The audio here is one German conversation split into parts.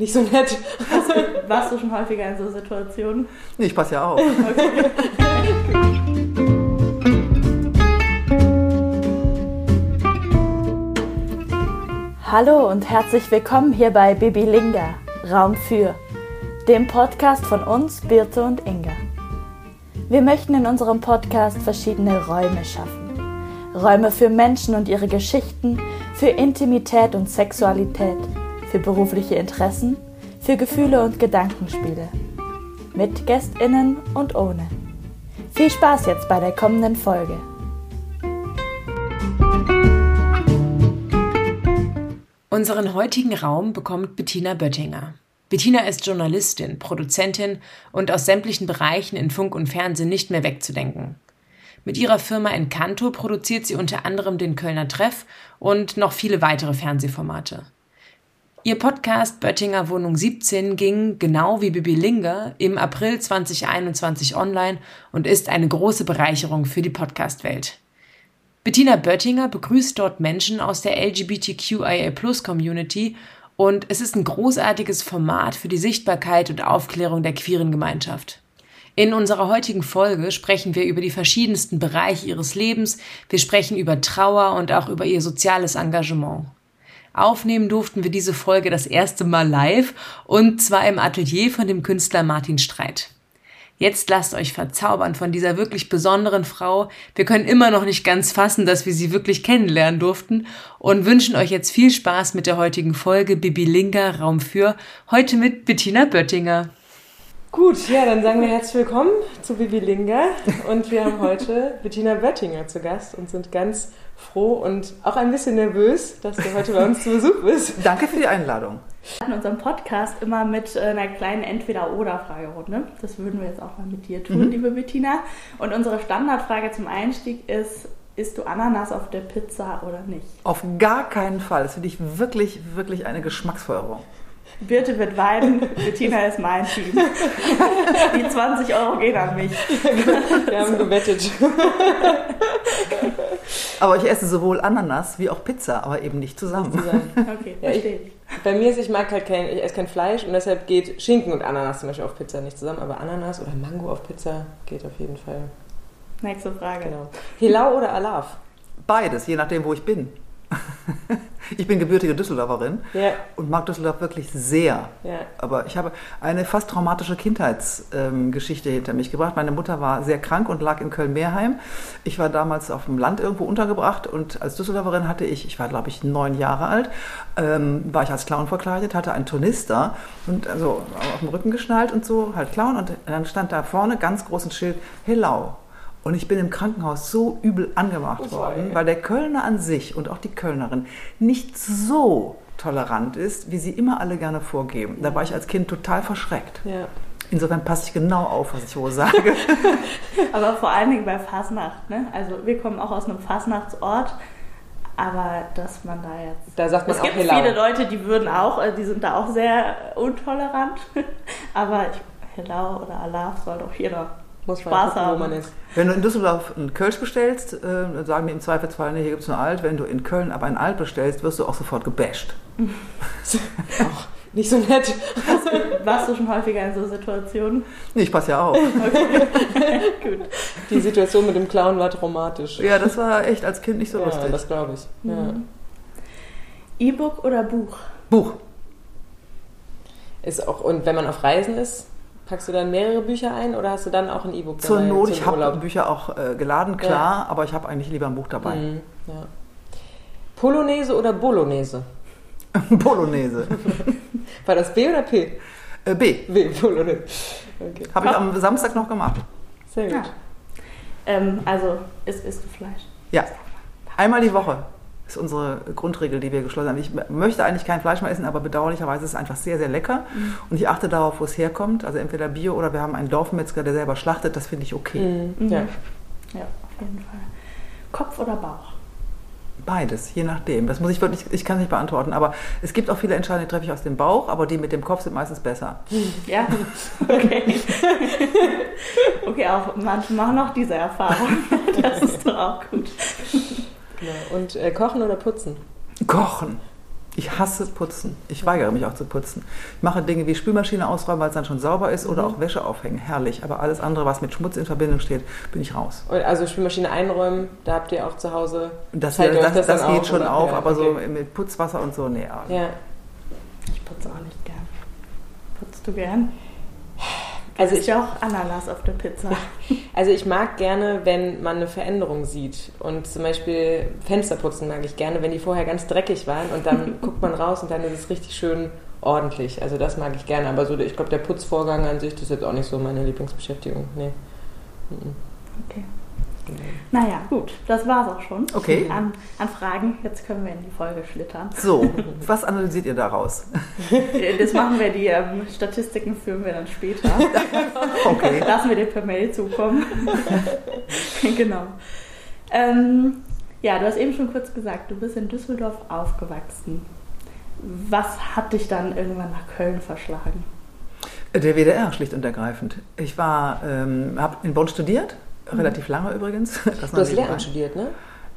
nicht so nett. Warst du schon häufiger in so Situationen? Nee, ich passe ja auf. Hallo und herzlich willkommen hier bei Bibi Linga, Raum für, dem Podcast von uns, Birte und Inga. Wir möchten in unserem Podcast verschiedene Räume schaffen. Räume für Menschen und ihre Geschichten, für Intimität und Sexualität, für berufliche Interessen, für Gefühle und Gedankenspiele. Mit Gästinnen und ohne. Viel Spaß jetzt bei der kommenden Folge. Unseren heutigen Raum bekommt Bettina Böttinger. Bettina ist Journalistin, Produzentin und aus sämtlichen Bereichen in Funk und Fernsehen nicht mehr wegzudenken. Mit ihrer Firma Encanto produziert sie unter anderem den Kölner Treff und noch viele weitere Fernsehformate. Ihr Podcast Böttinger Wohnung 17 ging, genau wie Bibi Linger, im April 2021 online und ist eine große Bereicherung für die Podcastwelt. Bettina Böttinger begrüßt dort Menschen aus der LGBTQIA-Plus-Community und es ist ein großartiges Format für die Sichtbarkeit und Aufklärung der queeren Gemeinschaft. In unserer heutigen Folge sprechen wir über die verschiedensten Bereiche ihres Lebens, wir sprechen über Trauer und auch über ihr soziales Engagement. Aufnehmen durften wir diese Folge das erste Mal live und zwar im Atelier von dem Künstler Martin Streit. Jetzt lasst euch verzaubern von dieser wirklich besonderen Frau. Wir können immer noch nicht ganz fassen, dass wir sie wirklich kennenlernen durften und wünschen euch jetzt viel Spaß mit der heutigen Folge Bibi Linga Raum für heute mit Bettina Böttinger. Gut, ja, dann sagen wir herzlich willkommen zu Bibi Linga und wir haben heute Bettina Böttinger zu Gast und sind ganz froh und auch ein bisschen nervös, dass du heute bei uns zu Besuch bist. Danke für die Einladung. Wir hatten unseren Podcast immer mit äh, einer kleinen Entweder-Oder-Fragerunde. Das würden wir jetzt auch mal mit dir tun, mhm. liebe Bettina. Und unsere Standardfrage zum Einstieg ist, isst du Ananas auf der Pizza oder nicht? Auf gar keinen Fall. Das finde ich wirklich, wirklich eine Geschmacksförderung. Birte wird weinen, Bettina ist mein Team. Die 20 Euro gehen an mich. Wir haben gewettet. Aber ich esse sowohl Ananas wie auch Pizza, aber eben nicht zusammen. Okay, verstehe ich. Bei mir ist, ich mag halt kein, ich esse kein Fleisch und deshalb geht Schinken und Ananas zum Beispiel auf Pizza nicht zusammen, aber Ananas oder Mango auf Pizza geht auf jeden Fall. Nächste Frage. Genau. Hilau oder Alaf? Beides, je nachdem, wo ich bin. Ich bin gebürtige Düsseldorferin ja. und mag Düsseldorf wirklich sehr. Ja. Aber ich habe eine fast traumatische Kindheitsgeschichte ähm, hinter mich gebracht. Meine Mutter war sehr krank und lag in Köln-Meerheim. Ich war damals auf dem Land irgendwo untergebracht und als Düsseldorferin hatte ich, ich war glaube ich neun Jahre alt, ähm, war ich als Clown verkleidet, hatte einen Turnister und also auf dem Rücken geschnallt und so, halt Clown. Und dann stand da vorne ganz groß Schild, Hello. Und ich bin im Krankenhaus so übel angemacht oh, worden, weil der Kölner an sich und auch die Kölnerin nicht so tolerant ist, wie sie immer alle gerne vorgeben. Da war ich als Kind total verschreckt. Ja. Insofern passe ich genau auf, was ich wohl sage. aber vor allen Dingen bei Fasnacht. Ne? Also wir kommen auch aus einem Fasnachtsort. Aber dass man da jetzt. Da sagt man es auch gibt Hellau. viele Leute, die würden auch, äh, die sind da auch sehr untolerant. aber ich, Hellau oder Allah soll doch jeder muss Spaß gucken, haben. wo man ist. Wenn du in Düsseldorf einen Kölsch bestellst, äh, sagen wir im Zweifelsfall, nee, hier gibt es nur Alt. Wenn du in Köln aber einen Alt bestellst, wirst du auch sofort gebasht. auch nicht so nett. Warst, warst du schon häufiger in so Situationen? Nee, ich passe ja auf. Okay. Gut. Die Situation mit dem Clown war traumatisch. Ja, das war echt als Kind nicht so ja, lustig. das glaube ich. Ja. Mhm. E-Book oder Buch? Buch. Ist auch, und wenn man auf Reisen ist, Packst du dann mehrere Bücher ein oder hast du dann auch ein E-Book Zur Not, ich habe Bücher auch äh, geladen, klar, ja. aber ich habe eigentlich lieber ein Buch dabei. Mhm, ja. Polonaise oder Bolognese? Bolognese. War das B oder P? Äh, B. B, Bolognese. Okay. Habe ich am Samstag noch gemacht. Sehr gut. Ja. Ähm, also, isst, isst du Fleisch? Ja. Einmal die Woche ist unsere Grundregel, die wir geschlossen haben. Ich möchte eigentlich kein Fleisch mehr essen, aber bedauerlicherweise ist es einfach sehr, sehr lecker. Mhm. Und ich achte darauf, wo es herkommt. Also entweder Bio oder wir haben einen Dorfmetzger, der selber schlachtet. Das finde ich okay. Mhm. Ja. ja, auf jeden Fall. Kopf oder Bauch? Beides, je nachdem. Das muss ich wirklich, ich kann nicht beantworten. Aber es gibt auch viele Entscheidungen, die treffe ich aus dem Bauch, aber die mit dem Kopf sind meistens besser. Ja, okay. okay, auch manche machen auch diese Erfahrung. Das ist doch auch gut. Genau. Und äh, kochen oder putzen? Kochen. Ich hasse Putzen. Ich weigere mich auch zu putzen. Ich mache Dinge wie Spülmaschine ausräumen, weil es dann schon sauber ist, oder Mhm. auch Wäsche aufhängen. Herrlich. Aber alles andere, was mit Schmutz in Verbindung steht, bin ich raus. Und also Spülmaschine einräumen, da habt ihr auch zu Hause. Das, das, das, das dann geht auf, schon oder? auf, Ja, aber so okay. mit Putzwasser und so, nee. Ja. Ich putze auch nicht gern. Putzt du gern? Also ist ich, ja auch Ananas auf der Pizza. also ich mag gerne, wenn man eine Veränderung sieht. Und zum Beispiel Fensterputzen mag ich gerne, wenn die vorher ganz dreckig waren und dann guckt man raus und dann ist es richtig schön ordentlich. Also das mag ich gerne. Aber so, ich glaube, der Putzvorgang an sich, das ist jetzt auch nicht so meine Lieblingsbeschäftigung. Nee. Okay. Naja, gut, das war's auch schon. Okay. An, an Fragen. Jetzt können wir in die Folge schlittern. So, was analysiert ihr daraus? Das machen wir, die ähm, Statistiken führen wir dann später. Okay. Lassen wir dir per Mail zukommen. genau. Ähm, ja, du hast eben schon kurz gesagt, du bist in Düsseldorf aufgewachsen. Was hat dich dann irgendwann nach Köln verschlagen? Der WDR, schlicht und ergreifend. Ich war, ähm, habe in Bonn studiert, relativ lange übrigens. Das Du hast Lehramt nicht studiert, ne?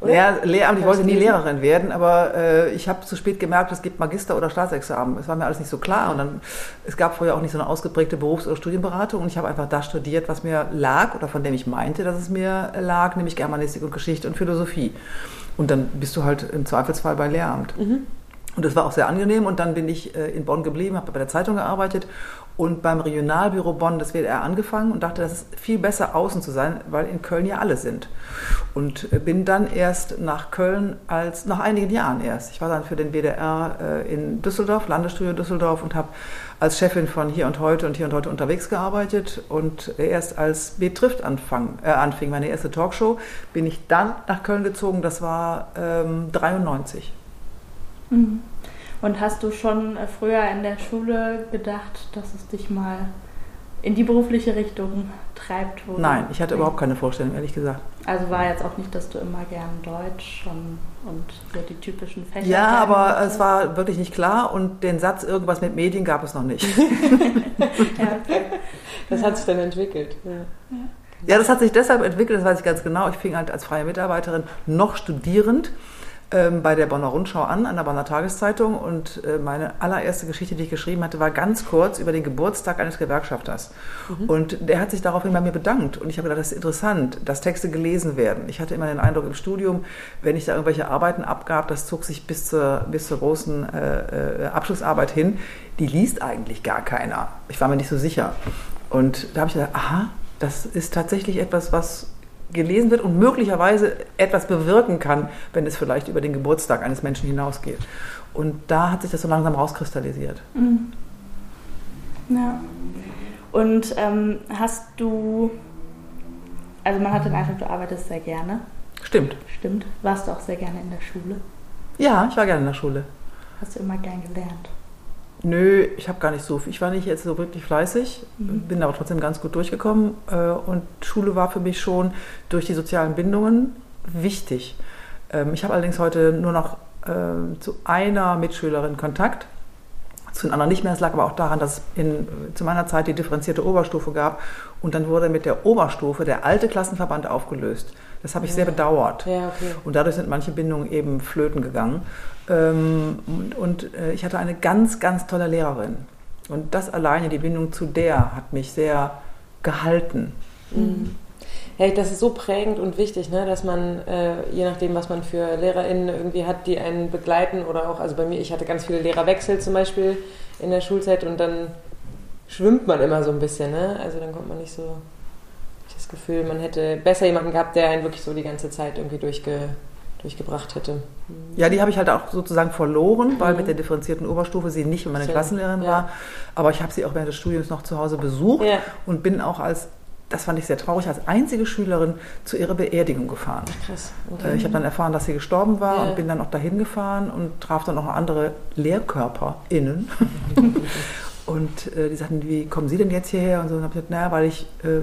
Ja, Lehramt, ich wollte nie? Lehrerin werden, aber äh, ich habe zu spät gemerkt, es gibt Magister- oder Staatsexamen. Es war mir alles nicht so klar und dann, es gab vorher auch nicht so eine ausgeprägte Berufs- oder Studienberatung und ich habe einfach das studiert, was mir lag oder von dem ich meinte, dass es mir lag, nämlich Germanistik und Geschichte und Philosophie. Und dann bist du halt im Zweifelsfall bei Lehramt. Und das war auch sehr angenehm und dann bin ich äh, in Bonn geblieben, habe bei der Zeitung gearbeitet und beim Regionalbüro Bonn des WDR angefangen und dachte, das ist viel besser außen zu sein, weil in Köln ja alle sind. Und äh, bin dann erst nach Köln als, nach einigen Jahren erst. Ich war dann für den WDR äh, in Düsseldorf, Landesstudio Düsseldorf und habe als Chefin von Hier und Heute und Hier und Heute unterwegs gearbeitet und erst als Betrifft anfang, äh, anfing, meine erste Talkshow, bin ich dann nach Köln gezogen, das war ähm, 93. Mhm. Und hast du schon äh, früher in der Schule gedacht, dass es dich mal in die berufliche Richtung treibt? wo du Nein, ich hatte überhaupt keine Vorstellung, ehrlich gesagt. Also war jetzt auch nicht, dass du immer gern Deutsch und, und so die typischen Fächer. Ja, aber wolltest? es war wirklich nicht klar und den Satz irgendwas mit Medien gab es noch nicht. Ja, okay. Das hat sich dann entwickelt. Ja. Ja, das hat sich deshalb entwickelt, das weiß ich ganz genau. Ich fing halt als freie Mitarbeiterin noch studierend bei der Bonner Rundschau an, an der Bonner Tageszeitung. Und äh, meine allererste Geschichte, die ich geschrieben hatte, war ganz kurz über den Geburtstag eines Gewerkschafters. Und der hat sich daraufhin bei mir bedankt. Und ich habe gedacht, das ist interessant, dass Texte gelesen werden. Ich hatte immer den Eindruck im Studium, wenn ich da irgendwelche Arbeiten abgab, das zog sich bis zur, bis zur großen äh, äh, Abschlussarbeit hin. Die liest eigentlich gar keiner. Ich war mir nicht so sicher. Und da habe ich gedacht, aha, das ist tatsächlich etwas, was gelesen wird und möglicherweise etwas bewirken kann, wenn es vielleicht über den Geburtstag eines Menschen hinausgeht. Und da hat sich das so langsam rauskristallisiert. Mhm. Ja. Und ähm, hast du, also man hat den Eindruck, du arbeitest sehr gerne. Stimmt. Stimmt. Warst du auch sehr gerne in der Schule? Ja, ich war gerne in der Schule. Hast du immer gern gelernt? Nö, ich habe gar nicht so viel. Ich war nicht jetzt so wirklich fleißig, Mhm. bin aber trotzdem ganz gut durchgekommen. äh, Und Schule war für mich schon durch die sozialen Bindungen wichtig. Ähm, Ich habe allerdings heute nur noch ähm, zu einer Mitschülerin Kontakt, zu den anderen nicht mehr. Es lag aber auch daran, dass es in, zu meiner Zeit die differenzierte Oberstufe gab und dann wurde mit der Oberstufe der alte Klassenverband aufgelöst. Das habe ich sehr bedauert. Ja, okay. Und dadurch sind manche Bindungen eben flöten gegangen. Ähm, und und äh, ich hatte eine ganz, ganz tolle Lehrerin. Und das alleine, die Bindung zu der, hat mich sehr gehalten. Mhm. Ja, das ist so prägend und wichtig, ne, dass man, äh, je nachdem, was man für LehrerInnen irgendwie hat, die einen begleiten oder auch, also bei mir, ich hatte ganz viele Lehrerwechsel zum Beispiel in der Schulzeit und dann schwimmt man immer so ein bisschen, ne? Also dann kommt man nicht so, ich das Gefühl, man hätte besser jemanden gehabt, der einen wirklich so die ganze Zeit irgendwie durchge, durchgebracht hätte. Ja, die habe ich halt auch sozusagen verloren, weil Mhm. mit der differenzierten Oberstufe sie nicht meine Schön. Klassenlehrerin Ja. war. Aber ich habe sie auch während des Studiums noch zu Hause besucht Ja, und bin auch als, das fand ich sehr traurig, als einzige Schülerin zu ihrer Beerdigung gefahren. krass. Äh, Okay. Ich habe dann erfahren, dass sie gestorben war Ja. und bin dann auch dahin gefahren und traf dann noch andere LehrkörperInnen. und äh, die sagten, wie kommen Sie denn jetzt hierher? Und so und habe ich gesagt, naja, weil ich äh,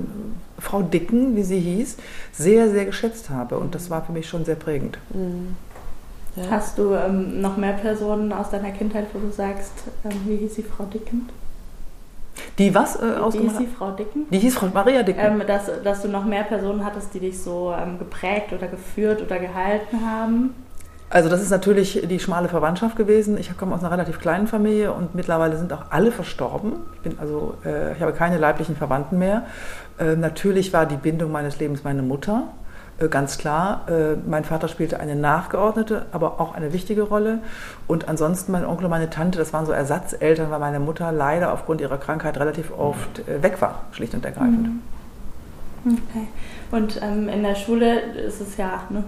Frau Dicken, wie sie hieß, sehr, sehr geschätzt habe. Und das war für mich schon sehr prägend. Mhm. Ja. Hast du ähm, noch mehr Personen aus deiner Kindheit, wo du sagst, ähm, wie hieß sie Frau Dicken? Die was äh, Wie hieß ausgemacht sie hat? Frau Dicken? Die hieß Frau Maria Dicken. Ähm, dass, dass du noch mehr Personen hattest, die dich so ähm, geprägt oder geführt oder gehalten haben? Also das ist natürlich die schmale Verwandtschaft gewesen. Ich komme aus einer relativ kleinen Familie und mittlerweile sind auch alle verstorben. Ich, bin also, äh, ich habe keine leiblichen Verwandten mehr. Äh, natürlich war die Bindung meines Lebens meine Mutter. Äh, ganz klar, äh, mein Vater spielte eine nachgeordnete, aber auch eine wichtige Rolle. Und ansonsten mein Onkel und meine Tante, das waren so Ersatzeltern, weil meine Mutter leider aufgrund ihrer Krankheit relativ oft äh, weg war, schlicht und ergreifend. Mhm. Okay. Und ähm, in der Schule ist es ja ne,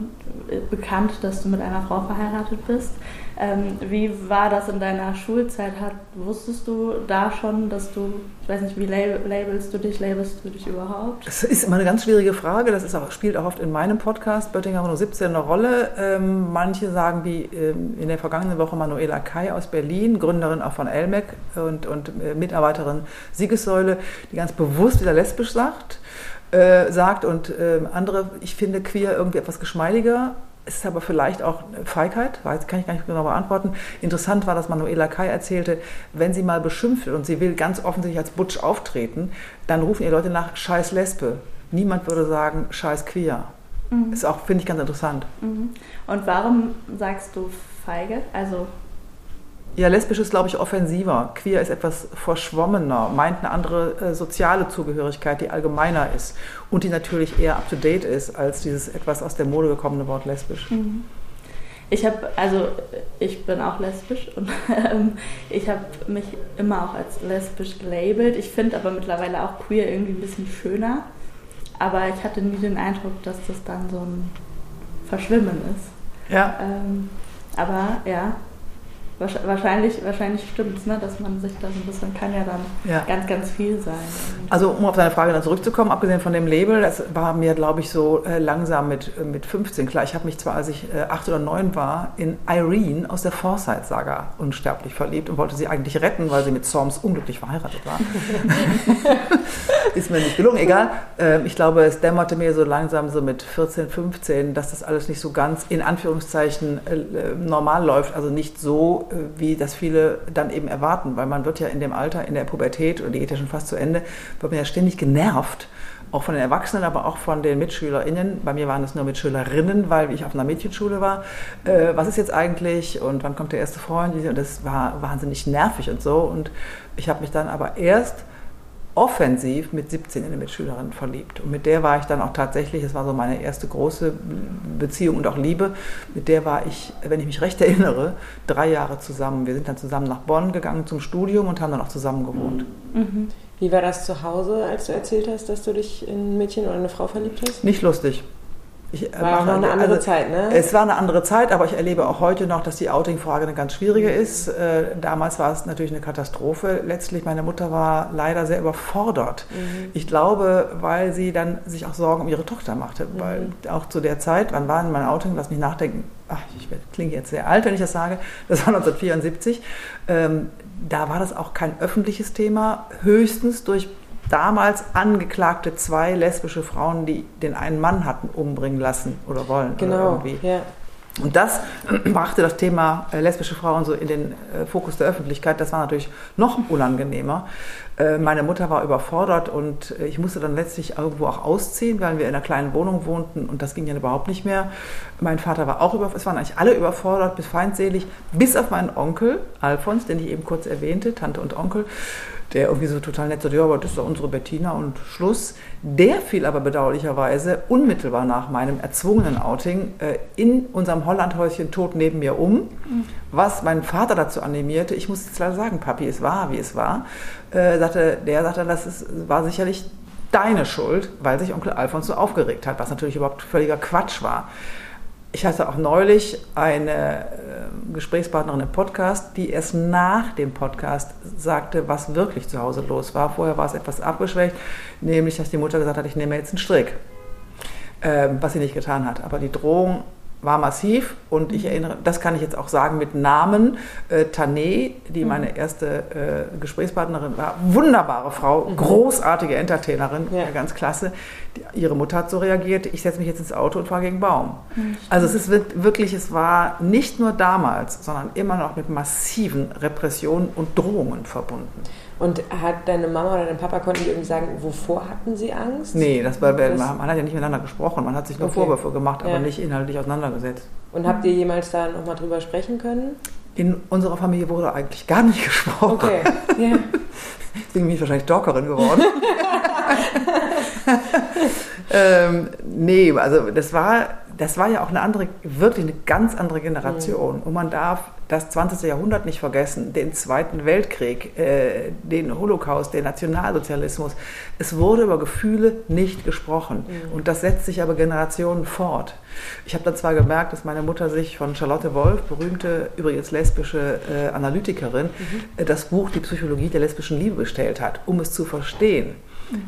bekannt, dass du mit einer Frau verheiratet bist. Ähm, wie war das in deiner Schulzeit? Hat, wusstest du da schon, dass du, ich weiß nicht, wie labelst du dich, labelst du dich überhaupt? Das ist immer eine ganz schwierige Frage. Das ist auch, spielt auch oft in meinem Podcast, Böttinger nur 17, eine Rolle. Ähm, manche sagen, wie ähm, in der vergangenen Woche Manuela Kai aus Berlin, Gründerin auch von Elmec und, und äh, Mitarbeiterin Siegessäule, die ganz bewusst wieder lesbisch sagt äh, sagt und äh, andere, ich finde queer irgendwie etwas geschmeidiger. Es ist aber vielleicht auch Feigheit, weiß, kann ich gar nicht genau beantworten. Interessant war, dass Manuela Kai erzählte, wenn sie mal beschimpft wird und sie will ganz offensichtlich als Butch auftreten, dann rufen ihr Leute nach Scheiß Lesbe. Niemand würde sagen Scheiß Queer. Mhm. Ist auch, finde ich, ganz interessant. Mhm. Und warum sagst du feige? Also ja, lesbisch ist, glaube ich, offensiver. Queer ist etwas verschwommener, meint eine andere äh, soziale Zugehörigkeit, die allgemeiner ist und die natürlich eher up-to-date ist als dieses etwas aus der Mode gekommene Wort lesbisch. Mhm. Ich habe, also ich bin auch lesbisch und ähm, ich habe mich immer auch als lesbisch gelabelt. Ich finde aber mittlerweile auch queer irgendwie ein bisschen schöner. Aber ich hatte nie den Eindruck, dass das dann so ein Verschwimmen ist. Ja. Ähm, aber ja, Wahrscheinlich, wahrscheinlich stimmt es, ne? dass man sich da so ein bisschen, kann ja dann ja. ganz, ganz viel sein. Also um auf deine Frage dann zurückzukommen, abgesehen von dem Label, das war mir, glaube ich, so äh, langsam mit, äh, mit 15 klar. Ich habe mich zwar, als ich äh, 8 oder 9 war, in Irene aus der Forsyth-Saga unsterblich verliebt und wollte sie eigentlich retten, weil sie mit Storms unglücklich verheiratet war. Ist mir nicht gelungen, egal. Äh, ich glaube, es dämmerte mir so langsam so mit 14, 15, dass das alles nicht so ganz in Anführungszeichen normal läuft, also nicht so wie das viele dann eben erwarten, weil man wird ja in dem Alter, in der Pubertät, und die geht ja schon fast zu Ende, wird man ja ständig genervt, auch von den Erwachsenen, aber auch von den MitschülerInnen. Bei mir waren es nur Mitschülerinnen, weil ich auf einer Mädchenschule war. Äh, was ist jetzt eigentlich und wann kommt der erste Freund? Und das war wahnsinnig nervig und so. Und ich habe mich dann aber erst offensiv mit 17 in eine Mitschülerin verliebt. Und mit der war ich dann auch tatsächlich, es war so meine erste große Beziehung und auch Liebe, mit der war ich, wenn ich mich recht erinnere, drei Jahre zusammen. Wir sind dann zusammen nach Bonn gegangen zum Studium und haben dann auch zusammen gewohnt. Mhm. Wie war das zu Hause, als du erzählt hast, dass du dich in ein Mädchen oder eine Frau verliebt hast? Nicht lustig. Ich äh, war auch noch eine andere also, Zeit, ne? Es war eine andere Zeit, aber ich erlebe auch heute noch, dass die Outing-Frage eine ganz schwierige ist. Äh, damals war es natürlich eine Katastrophe. Letztlich, meine Mutter war leider sehr überfordert. Mhm. Ich glaube, weil sie dann sich auch Sorgen um ihre Tochter machte. Mhm. Weil auch zu der Zeit, wann war denn mein Outing? Lass mich nachdenken. Ach, ich klinge jetzt sehr alt, wenn ich das sage. Das war 1974. Ähm, da war das auch kein öffentliches Thema, höchstens durch damals angeklagte zwei lesbische Frauen, die den einen Mann hatten umbringen lassen oder wollen. Genau. Oder ja. Und das brachte das Thema äh, lesbische Frauen so in den äh, Fokus der Öffentlichkeit. Das war natürlich noch unangenehmer. Äh, meine Mutter war überfordert und ich musste dann letztlich irgendwo auch ausziehen, weil wir in einer kleinen Wohnung wohnten und das ging ja überhaupt nicht mehr. Mein Vater war auch überfordert, es waren eigentlich alle überfordert, bis feindselig, bis auf meinen Onkel Alfons, den ich eben kurz erwähnte, Tante und Onkel der irgendwie so total nett sagt, ja, aber das ist doch unsere Bettina und Schluss. Der fiel aber bedauerlicherweise unmittelbar nach meinem erzwungenen Outing äh, in unserem Hollandhäuschen tot neben mir um, was meinen Vater dazu animierte, ich muss jetzt leider sagen, Papi, es war, wie es war, äh, sagte, der sagte, das ist, war sicherlich deine Schuld, weil sich Onkel Alfons so aufgeregt hat, was natürlich überhaupt völliger Quatsch war. Ich hatte auch neulich eine äh, Gesprächspartnerin im Podcast, die erst nach dem Podcast sagte, was wirklich zu Hause los war. Vorher war es etwas abgeschwächt, nämlich dass die Mutter gesagt hat, ich nehme jetzt einen Strick, ähm, was sie nicht getan hat. Aber die Drohung war massiv und ich erinnere, das kann ich jetzt auch sagen mit Namen, äh, Tané, die mhm. meine erste äh, Gesprächspartnerin war, wunderbare Frau, mhm. großartige Entertainerin, ja. ganz klasse. Die, ihre Mutter hat so reagiert, ich setze mich jetzt ins Auto und fahre gegen Baum. Mhm. Also es ist wirklich, es war nicht nur damals, sondern immer noch mit massiven Repressionen und Drohungen verbunden. Und hat deine Mama oder dein Papa, konnten die irgendwie sagen, wovor hatten sie Angst? Nee, das war, das man hat ja nicht miteinander gesprochen, man hat sich nur okay. Vorwürfe gemacht, aber ja. nicht inhaltlich auseinandergesetzt. Und habt ihr jemals da nochmal drüber sprechen können? In unserer Familie wurde eigentlich gar nicht gesprochen. Okay, ja. Deswegen bin ich wahrscheinlich Dockerin geworden. ähm, nee, also das war, das war ja auch eine andere, wirklich eine ganz andere Generation. Mhm. Und man darf das 20. Jahrhundert nicht vergessen, den Zweiten Weltkrieg, äh, den Holocaust, den Nationalsozialismus. Es wurde über Gefühle nicht gesprochen. Mhm. Und das setzt sich aber Generationen fort. Ich habe dann zwar gemerkt, dass meine Mutter sich von Charlotte Wolf, berühmte, übrigens lesbische äh, Analytikerin, äh, das Buch Die Psychologie der lesbischen Liebe bestellt hat, um es zu verstehen.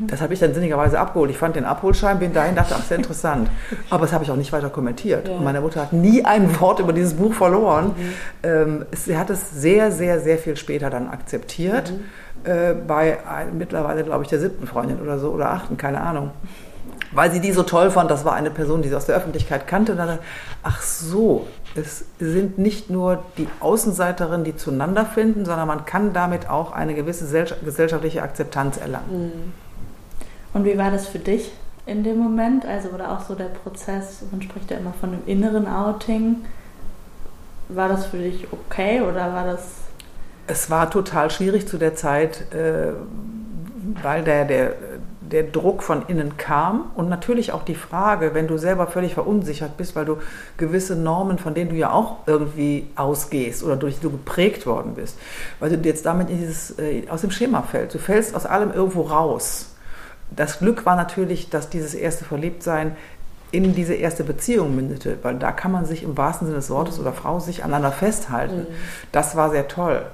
Das habe ich dann sinnigerweise abgeholt. Ich fand den Abholschein, bin dahin, dachte, ach, sehr interessant. Aber das habe ich auch nicht weiter kommentiert. Ja. Meine Mutter hat nie ein Wort über dieses Buch verloren. Ähm, es- sie hat es sehr, sehr, sehr viel später dann akzeptiert. Äh, bei ein, mittlerweile, glaube ich, der siebten Freundin oder so, oder achten, keine Ahnung. Weil sie die so toll fand, das war eine Person, die sie aus der Öffentlichkeit kannte. Und dann, ach so, es sind nicht nur die Außenseiterinnen, die zueinander finden, sondern man kann damit auch eine gewisse gesell- gesellschaftliche Akzeptanz erlangen. Und wie war das für dich in dem Moment? Also, oder auch so der Prozess, man spricht ja immer von einem inneren Outing. War das für dich okay oder war das. Es war total schwierig zu der Zeit, äh, weil der, der, der Druck von innen kam und natürlich auch die Frage, wenn du selber völlig verunsichert bist, weil du gewisse Normen, von denen du ja auch irgendwie ausgehst oder durch die du geprägt worden bist, weil du jetzt damit dieses, äh, aus dem Schema fällst. Du fällst aus allem irgendwo raus. Das Glück war natürlich, dass dieses erste Verliebtsein in diese erste Beziehung mündete, weil da kann man sich im wahrsten Sinne des Wortes oder Frau sich aneinander festhalten. Das war sehr toll.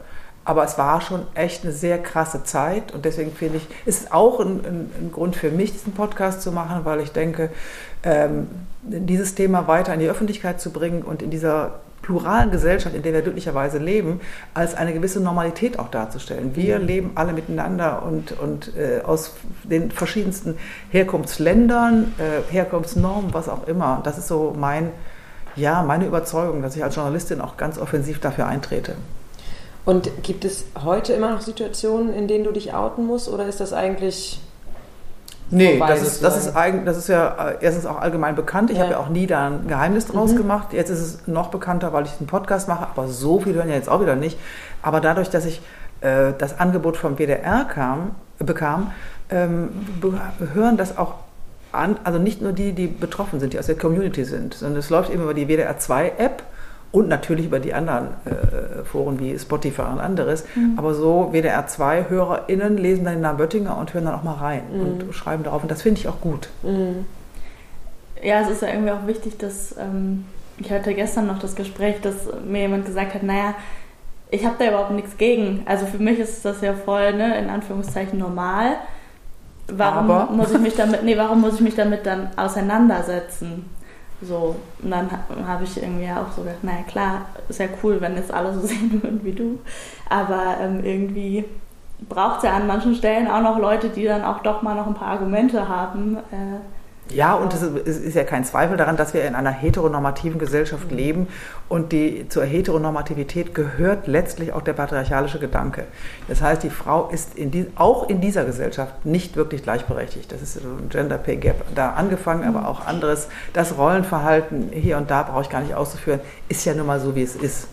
Aber es war schon echt eine sehr krasse Zeit und deswegen finde ich, ist es auch ein, ein, ein Grund für mich, diesen Podcast zu machen, weil ich denke, ähm, dieses Thema weiter in die Öffentlichkeit zu bringen und in dieser pluralen Gesellschaft, in der wir glücklicherweise leben, als eine gewisse Normalität auch darzustellen. Wir leben alle miteinander und, und äh, aus den verschiedensten Herkunftsländern, äh, Herkunftsnormen, was auch immer. Das ist so mein, ja, meine Überzeugung, dass ich als Journalistin auch ganz offensiv dafür eintrete. Und gibt es heute immer noch Situationen, in denen du dich outen musst oder ist das eigentlich. Nee, das ist, das, ist eigen, das ist ja äh, erstens auch allgemein bekannt. Ich Ja. habe ja auch nie da ein Geheimnis draus gemacht. Jetzt ist es noch bekannter, weil ich einen Podcast mache, aber so viel hören ja jetzt auch wieder nicht. Aber dadurch, dass ich äh, das Angebot vom WDR kam, bekam, ähm, hören das auch an, also nicht nur die, die betroffen sind, die aus der Community sind, sondern es läuft eben über die WDR 2 App und natürlich über die anderen äh, Foren wie Spotify und anderes. Aber so WDR 2 HörerInnen lesen dann den Namen Böttinger und hören dann auch mal rein und schreiben darauf. Und das finde ich auch gut. Mhm. Ja, es ist ja irgendwie auch wichtig, dass. Ähm, ich hatte gestern noch das Gespräch, dass mir jemand gesagt hat: Naja, ich habe da überhaupt nichts gegen. Also für mich ist das ja voll, ne, in Anführungszeichen normal. Warum Aber? muss ich mich damit, nee, warum muss ich mich damit dann auseinandersetzen? So, und dann ha- habe ich irgendwie auch so gedacht, naja klar, ist ja cool, wenn jetzt alle so sehen würden wie du. Aber ähm, irgendwie braucht es ja an manchen Stellen auch noch Leute, die dann auch doch mal noch ein paar Argumente haben. Äh, Ja, und es ist, ja kein Zweifel daran, dass wir in einer heteronormativen Gesellschaft leben und die, zur Heteronormativität gehört letztlich auch der patriarchalische Gedanke. Das heißt, die Frau ist in die, auch in dieser Gesellschaft nicht wirklich gleichberechtigt. Das ist so ein Gender Pay Gap da angefangen, aber auch anderes. Das Rollenverhalten hier und da brauche ich gar nicht auszuführen, ist ja nun mal so, wie es ist.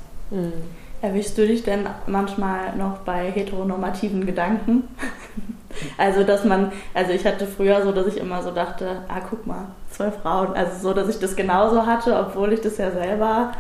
Erwischst du dich denn manchmal noch bei heteronormativen Gedanken? Also, dass man, also ich hatte früher so, dass ich immer so dachte, ah, guck mal, zwei Frauen. Also so, dass ich das genauso hatte, obwohl ich das ja selber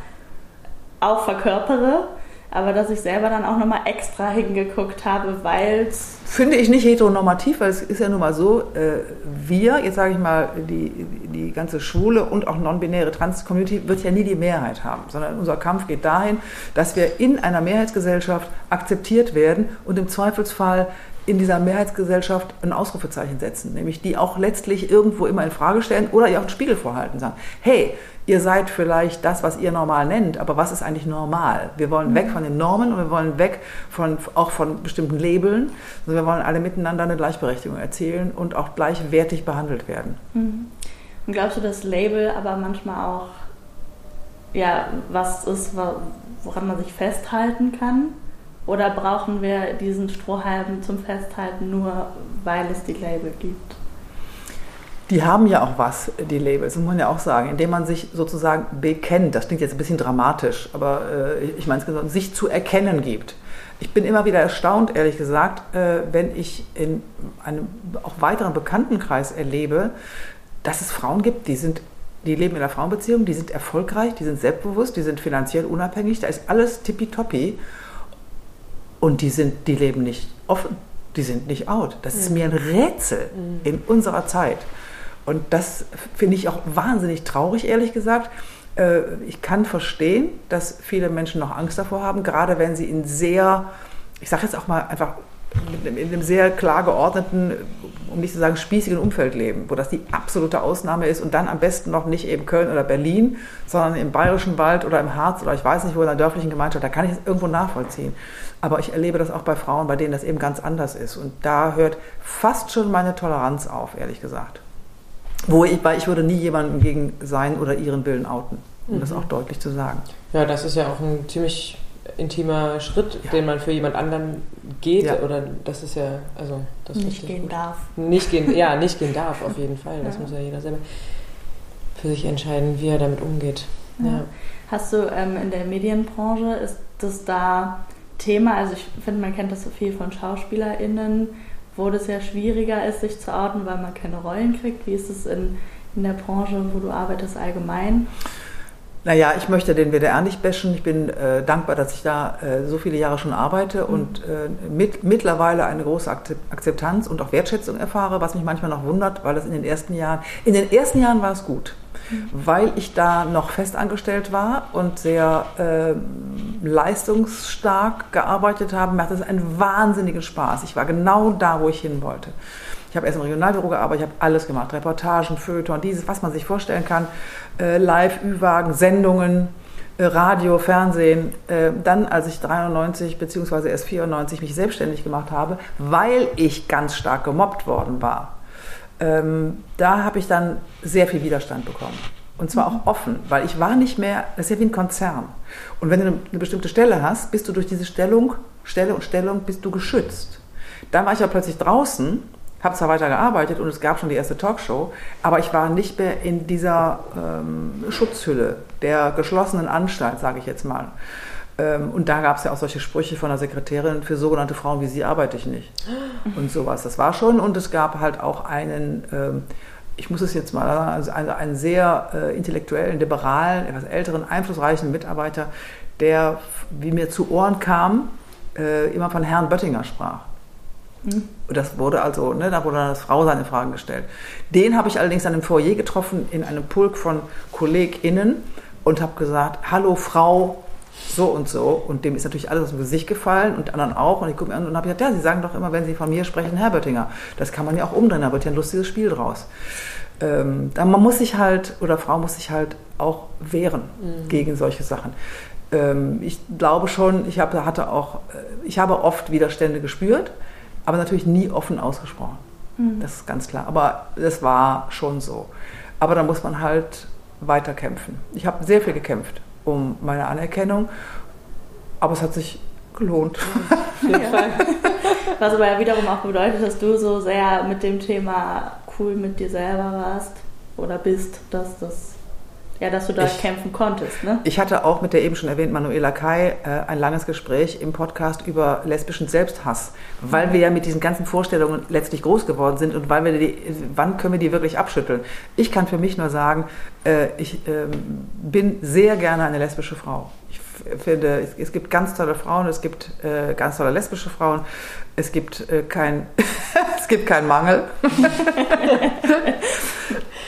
auch verkörpere, aber dass ich selber dann auch nochmal extra hingeguckt habe, weil es Finde ich nicht heteronormativ, weil es ist ja nun mal so, äh, wir, jetzt sage ich mal, die, die ganze schwule und auch non-binäre Trans-Community wird ja nie die Mehrheit haben, sondern unser Kampf geht dahin, dass wir in einer Mehrheitsgesellschaft akzeptiert werden und im Zweifelsfall in dieser Mehrheitsgesellschaft ein Ausrufezeichen setzen, nämlich die auch letztlich irgendwo immer in Frage stellen oder ihr auch einen Spiegel vorhalten, sagen, hey, ihr seid vielleicht das, was ihr normal nennt, aber was ist eigentlich normal? Wir wollen weg von den Normen und wir wollen weg von, auch von bestimmten Labeln. Also wir wollen alle miteinander eine Gleichberechtigung erzielen und auch gleichwertig behandelt werden. Und glaubst du, dass Label aber manchmal auch ja, was ist, woran man sich festhalten kann? Oder brauchen wir diesen Strohhalm zum Festhalten nur, weil es die Label gibt? Die haben ja auch was, die Labels, muss man ja auch sagen, indem man sich sozusagen bekennt. Das klingt jetzt ein bisschen dramatisch, aber äh, ich meine es sich zu erkennen gibt. Ich bin immer wieder erstaunt, ehrlich gesagt, äh, wenn ich in einem auch weiteren Bekanntenkreis erlebe, dass es Frauen gibt, die sind die leben in einer Frauenbeziehung, die sind erfolgreich, die sind selbstbewusst, die sind finanziell unabhängig, da ist alles tippitoppi und die, sind, die leben nicht offen, die sind nicht out. Das ist mir ein Rätsel mhm. in unserer Zeit. Und das finde ich auch wahnsinnig traurig, ehrlich gesagt. Äh, ich kann verstehen, dass viele Menschen noch Angst davor haben, gerade wenn sie in sehr, ich sage jetzt auch mal einfach, in einem sehr klar geordneten, um nicht zu sagen spießigen Umfeld leben, wo das die absolute Ausnahme ist und dann am besten noch nicht eben Köln oder Berlin, sondern im Bayerischen Wald oder im Harz oder ich weiß nicht wo in einer dörflichen Gemeinschaft, da kann ich es irgendwo nachvollziehen. Aber ich erlebe das auch bei Frauen, bei denen das eben ganz anders ist. Und da hört fast schon meine Toleranz auf, ehrlich gesagt. Wo ich, weil ich würde nie jemanden gegen sein oder ihren Willen outen, um mhm. das auch deutlich zu sagen. Ja, das ist ja auch ein ziemlich intimer Schritt, ja. den man für jemand anderen geht. Ja. Oder das ist ja, also das nicht gehen gut. darf. Nicht gehen, ja, nicht gehen darf, auf jeden Fall. Das ja. muss ja jeder selber für sich entscheiden, wie er damit umgeht. Hast du ähm, in der Medienbranche, ist das da Thema? Also ich finde, man kennt das so viel von SchauspielerInnen wo das ja schwieriger ist, sich zu outen, weil man keine Rollen kriegt. Wie ist es in, in der Branche, wo du arbeitest, allgemein? Naja, ich möchte den WDR nicht bashen. Ich bin äh, dankbar, dass ich da äh, so viele Jahre schon arbeite mhm. und äh, mit, mittlerweile eine große Akzeptanz und auch Wertschätzung erfahre, was mich manchmal noch wundert, weil das in den ersten Jahren, in den ersten Jahren war es gut weil ich da noch festangestellt war und sehr äh, leistungsstark gearbeitet habe, macht es einen wahnsinnigen Spaß. Ich war genau da, wo ich hin wollte. Ich habe erst im Regionalbüro gearbeitet, ich habe alles gemacht, Reportagen, Feuilleton, dieses, was man sich vorstellen kann, äh, Live, Ü-Wagen, Sendungen, äh, Radio, Fernsehen. Äh, dann, als ich 93 bzw. erst 94 mich selbstständig gemacht habe, weil ich ganz stark gemobbt worden war, ähm, da habe ich dann sehr viel Widerstand bekommen. Und zwar auch offen, weil ich war nicht mehr, das ist ja wie ein Konzern. Und wenn du eine, eine bestimmte Stelle hast, bist du durch diese Stellung, Stelle und Stellung, bist du geschützt. Dann war ich ja plötzlich draußen, habe zwar weiter gearbeitet und es gab schon die erste Talkshow, aber ich war nicht mehr in dieser ähm, Schutzhülle der geschlossenen Anstalt, sage ich jetzt mal. Ähm, und da gab es ja auch solche Sprüche von der Sekretärin, für sogenannte Frauen wie sie arbeite ich nicht. Und sowas. Das war schon. Und es gab halt auch einen, ähm, ich muss es jetzt mal sagen, also einen, sehr äh, intellektuellen, liberalen, etwas älteren, einflussreichen Mitarbeiter, der, wie mir zu Ohren kam, äh, immer von Herrn Böttinger sprach. Mhm. Das wurde also, ne, da wurde dann als Frau seine Fragen gestellt. Den habe ich allerdings dann im Foyer getroffen, in einem Pulk von KollegInnen und habe gesagt, hallo Frau so und so. Und dem ist natürlich alles aus dem Gesicht gefallen und anderen auch. Und ich gucke mir an und habe gesagt, ja, Sie sagen doch immer, wenn Sie von mir sprechen, Herr Böttinger. Das kann man ja auch umdrehen, da wird ja ein lustiges Spiel draus. Ähm, man muss sich halt, oder Frau muss sich halt auch wehren mhm. gegen solche Sachen. Ähm, ich glaube schon, ich habe, hatte auch, äh, ich habe oft Widerstände gespürt, aber natürlich nie offen ausgesprochen. Mhm. Das ist ganz klar. Aber das war schon so. Aber da muss man halt weiter kämpfen. Ich habe sehr viel gekämpft um meine Anerkennung. Aber es hat sich gelohnt. Ja, Was aber ja wiederum auch bedeutet, dass du so sehr mit dem Thema cool mit dir selber warst oder bist, dass das ja, dass du da kämpfen konntest, ne? Ich hatte auch mit der eben schon erwähnten Manuela Kai äh, ein langes Gespräch im Podcast über lesbischen Selbsthass, weil mhm. wir ja mit diesen ganzen Vorstellungen letztlich groß geworden sind und weil wir die, wann können wir die wirklich abschütteln? Ich kann für mich nur sagen, äh, ich äh, bin sehr gerne eine lesbische Frau. Ich finde, es, es gibt ganz tolle Frauen, es gibt äh, ganz tolle lesbische Frauen, es gibt äh, kein, es gibt keinen Mangel.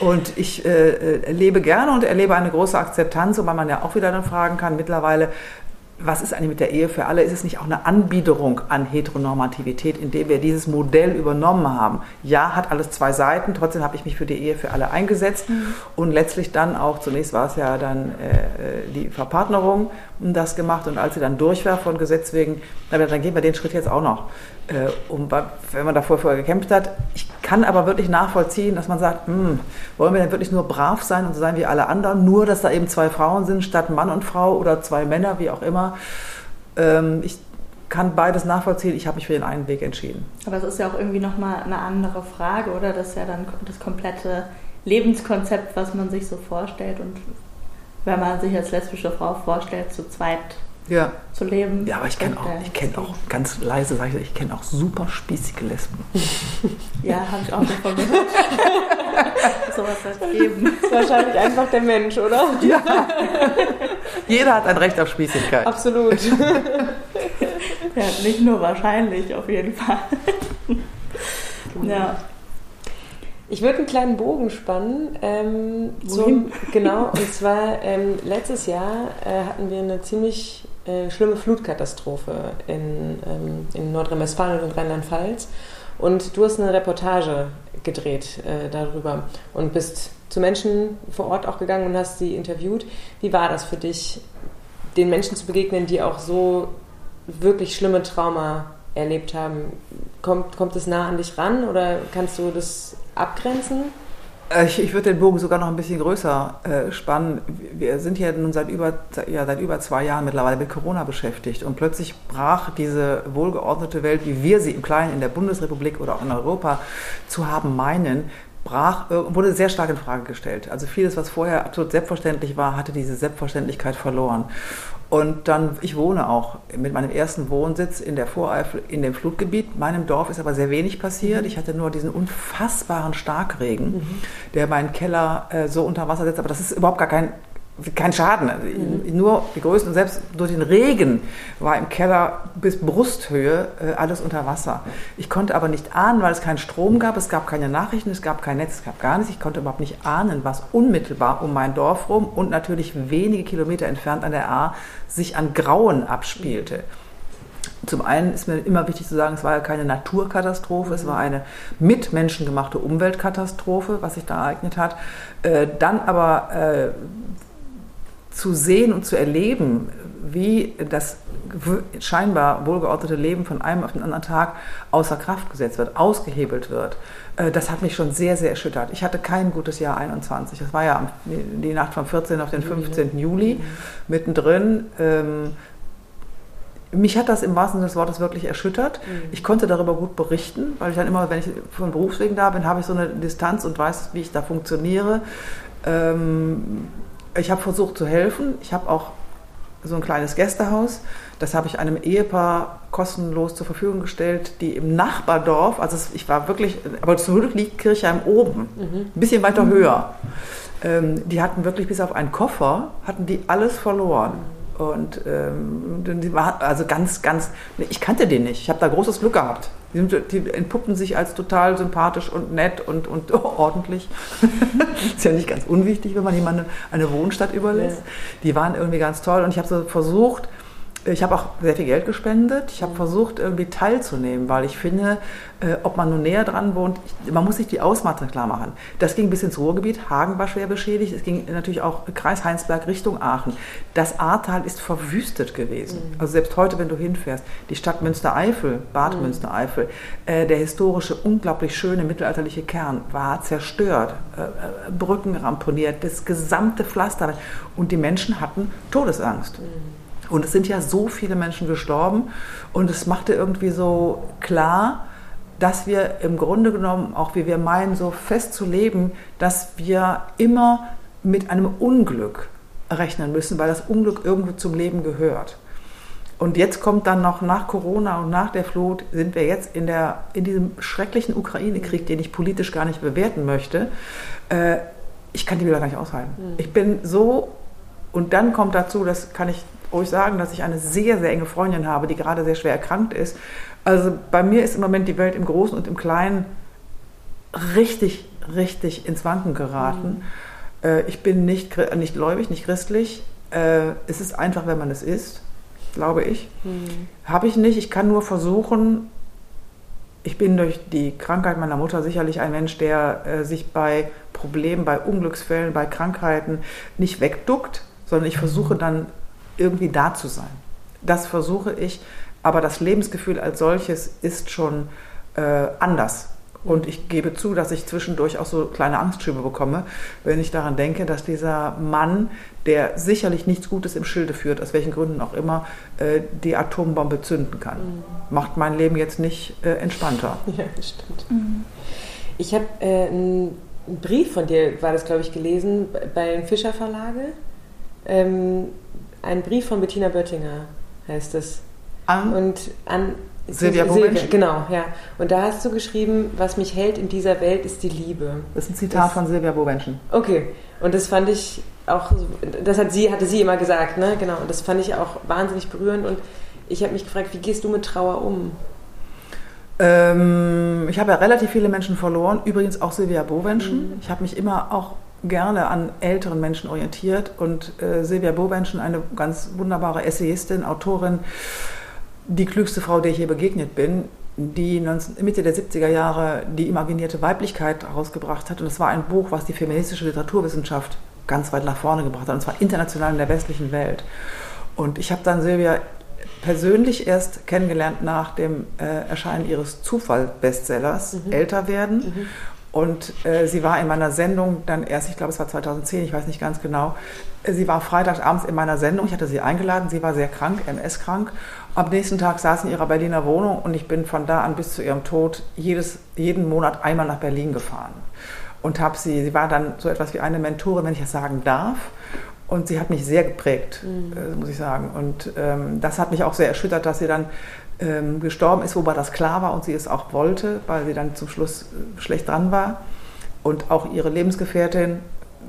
Und ich äh, lebe gerne und erlebe eine große Akzeptanz, wobei man ja auch wieder dann fragen kann, mittlerweile, was ist eigentlich mit der Ehe für alle? Ist es nicht auch eine Anbiederung an Heteronormativität, indem wir dieses Modell übernommen haben? Ja, hat alles zwei Seiten, trotzdem habe ich mich für die Ehe für alle eingesetzt mhm. und letztlich dann auch, zunächst war es ja dann äh, die Verpartnerung das gemacht und als sie dann durch war von Gesetz wegen, dann gehen wir den Schritt jetzt auch noch äh, um, wenn man davor vorher gekämpft hat. Ich kann aber wirklich nachvollziehen, dass man sagt, hm, wollen wir denn wirklich nur brav sein und so sein wie alle anderen, nur dass da eben zwei Frauen sind statt Mann und Frau oder zwei Männer, wie auch immer. Ähm, ich kann beides nachvollziehen. Ich habe mich für den einen Weg entschieden. Aber es ist ja auch irgendwie nochmal eine andere Frage, oder? Das ist ja dann das komplette Lebenskonzept, was man sich so vorstellt. Und wenn man sich als lesbische Frau vorstellt, zu zweit ja. zu leben. Ja, aber ich kenne auch, ich kenne auch ganz leise, sage ich, ich kenne auch super spießige Lesben. ja, habe ich auch davon gehört. Sowas wird geben. Das ist wahrscheinlich einfach der Mensch, oder? Ja. Jeder hat ein Recht auf Spießigkeit. Absolut. ja, nicht nur wahrscheinlich, auf jeden Fall. ja. Ich würde einen kleinen Bogen spannen. Ähm, zum, genau, und zwar ähm, letztes Jahr äh, hatten wir eine ziemlich äh, schlimme Flutkatastrophe in, ähm, in Nordrhein-Westfalen und Rheinland-Pfalz. Und du hast eine Reportage gedreht äh, darüber und bist zu Menschen vor Ort auch gegangen und hast sie interviewt. Wie war das für dich, den Menschen zu begegnen, die auch so wirklich schlimme Trauma erlebt haben? Kommt, kommt es nah an dich ran oder kannst du das abgrenzen? Äh, ich, ich würde den Bogen sogar noch ein bisschen größer äh, spannen. Wir sind ja nun seit über, ja, seit über zwei Jahren mittlerweile mit Corona beschäftigt und plötzlich brach diese wohlgeordnete Welt, wie wir sie im Kleinen in der Bundesrepublik oder auch in Europa zu haben meinen, brach, wurde sehr stark in Frage gestellt. Also vieles, was vorher absolut selbstverständlich war, hatte diese Selbstverständlichkeit verloren. Und dann, ich wohne auch mit meinem ersten Wohnsitz in der Voreifel, in dem Flutgebiet. Meinem Dorf ist aber sehr wenig passiert. Ich hatte nur diesen unfassbaren Starkregen, mhm. der meinen Keller äh, so unter Wasser setzt. Aber das ist überhaupt gar kein kein Schaden. Mhm. Nur die Größen, und selbst durch den Regen war im Keller bis Brusthöhe äh, alles unter Wasser. Ich konnte aber nicht ahnen, weil es keinen Strom gab, es gab keine Nachrichten, es gab kein Netz, es gab gar nichts. Ich konnte überhaupt nicht ahnen, was unmittelbar um mein Dorf rum und natürlich wenige Kilometer entfernt an der A sich an Grauen abspielte. Zum einen ist mir immer wichtig zu sagen, es war ja keine Naturkatastrophe, es war eine mit Menschen gemachte Umweltkatastrophe, was sich da ereignet hat. Äh, dann aber äh, zu sehen und zu erleben, wie das scheinbar wohlgeordnete Leben von einem auf den anderen Tag außer Kraft gesetzt wird, ausgehebelt wird, äh, das hat mich schon sehr, sehr erschüttert. Ich hatte kein gutes Jahr 21. Das war ja die Nacht vom 14. auf den 15. Juli, mittendrin. Ähm, mich hat das im wahrsten Sinne des Wortes wirklich erschüttert. Mhm. Ich konnte darüber gut berichten, weil ich dann immer, wenn ich von Berufswegen da bin, habe ich so eine Distanz und weiß, wie ich da funktioniere. Ähm, ich habe versucht zu helfen. Ich habe auch so ein kleines Gästehaus. Das habe ich einem Ehepaar kostenlos zur Verfügung gestellt, die im Nachbardorf, also ich war wirklich, aber zum Glück liegt Kirchheim oben, mhm. ein bisschen weiter mhm. höher. Ähm, die hatten wirklich bis auf einen Koffer, hatten die alles verloren. Und ähm, die war also ganz, ganz, ich kannte den nicht. Ich habe da großes Glück gehabt. Die, sind, die, entpuppen sich als total sympathisch und nett und, und ordentlich. ist ja nicht ganz unwichtig, wenn man jemandem eine Wohnstadt überlässt. Ja. Die waren irgendwie ganz toll und ich habe so versucht, ich habe auch sehr viel Geld gespendet. Ich habe mhm. versucht, irgendwie teilzunehmen, weil ich finde, äh, ob man nun näher dran wohnt, ich, man muss sich die Ausmaße klar machen. Das ging bis ins Ruhrgebiet. Hagen war schwer beschädigt. Es ging natürlich auch Kreis Heinsberg Richtung Aachen. Das Ahrtal ist verwüstet gewesen. Mhm. Also selbst heute, wenn du hinfährst, die Stadt Münstereifel, Bad mhm. Münstereifel, äh, der historische, unglaublich schöne mittelalterliche Kern war zerstört, äh, äh Brücken ramponiert, das gesamte Pflaster. Und die Menschen hatten Todesangst. Mhm. Und es sind ja so viele Menschen gestorben und es machte irgendwie so klar, dass wir im Grunde genommen, auch wie wir meinen, so fest zu leben, dass wir immer mit einem Unglück rechnen müssen, weil das Unglück irgendwo zum Leben gehört. Und jetzt kommt dann noch nach Corona und nach der Flut, sind wir jetzt in, der, in diesem schrecklichen Ukraine-Krieg, den ich politisch gar nicht bewerten möchte. Äh, ich kann die Bilder gar nicht aushalten. Mhm. Ich bin so, und dann kommt dazu, das kann ich ruhig sagen, dass ich eine sehr, sehr enge Freundin habe, die gerade sehr schwer erkrankt ist. Also bei mir ist im Moment die Welt im Großen und im Kleinen richtig, richtig ins Wanken geraten. Mhm. Äh, ich bin nicht, nicht gläubig, nicht christlich. Äh, es ist einfach, wenn man es ist, glaube ich. Mhm. Habe ich nicht. Ich kann nur versuchen, ich bin durch die Krankheit meiner Mutter sicherlich ein Mensch, der äh, sich bei Problemen, bei Unglücksfällen, bei Krankheiten nicht wegduckt, sondern ich versuche dann irgendwie da zu sein. Das versuche ich, aber das Lebensgefühl als solches ist schon äh, anders. Und ich gebe zu, dass ich zwischendurch auch so kleine Angstschübe bekomme, wenn ich daran denke, dass dieser Mann, der sicherlich nichts Gutes im Schilde führt, aus welchen Gründen auch immer, äh, die Atombombe zünden kann. Mhm. Macht mein Leben jetzt nicht äh, entspannter. Ja, das stimmt. Mhm. Ich habe äh, einen Brief von dir, war das glaube ich, gelesen, bei den Fischer Verlage. Ähm, ein Brief von Bettina Böttinger heißt es. An? Und an Silvia Silvia, genau, ja. Und da hast du geschrieben, was mich hält in dieser Welt ist die Liebe. Das ist ein Zitat das, von Silvia Bovenschen. Okay. Und das fand ich auch, das hat sie, hatte sie immer gesagt, ne? Genau. Und das fand ich auch wahnsinnig berührend. Und ich habe mich gefragt, wie gehst du mit Trauer um? Ähm, ich habe ja relativ viele Menschen verloren, übrigens auch Silvia Bovenschen. Mhm. Ich habe mich immer auch gerne an älteren Menschen orientiert und äh, Silvia Bovenschen, eine ganz wunderbare Essayistin, Autorin, die klügste Frau, der ich je begegnet bin, die 19, Mitte der 70er Jahre die imaginierte Weiblichkeit herausgebracht hat. Und es war ein Buch, was die feministische Literaturwissenschaft ganz weit nach vorne gebracht hat, und zwar international in der westlichen Welt. Und ich habe dann Silvia persönlich erst kennengelernt nach dem äh, Erscheinen ihres Zufall-Bestsellers mhm. Älter werden. Mhm. Und äh, sie war in meiner Sendung dann erst, ich glaube es war 2010, ich weiß nicht ganz genau, sie war freitagsabends in meiner Sendung, ich hatte sie eingeladen, sie war sehr krank, MS-krank. Am nächsten Tag saß sie in ihrer Berliner Wohnung und ich bin von da an bis zu ihrem Tod jedes, jeden Monat einmal nach Berlin gefahren. Und habe sie, sie war dann so etwas wie eine Mentorin, wenn ich das sagen darf. Und sie hat mich sehr geprägt, mhm. äh, muss ich sagen. Und ähm, das hat mich auch sehr erschüttert, dass sie dann ähm, gestorben ist, wobei das klar war und sie es auch wollte, weil sie dann zum Schluss äh, schlecht dran war. Und auch ihre Lebensgefährtin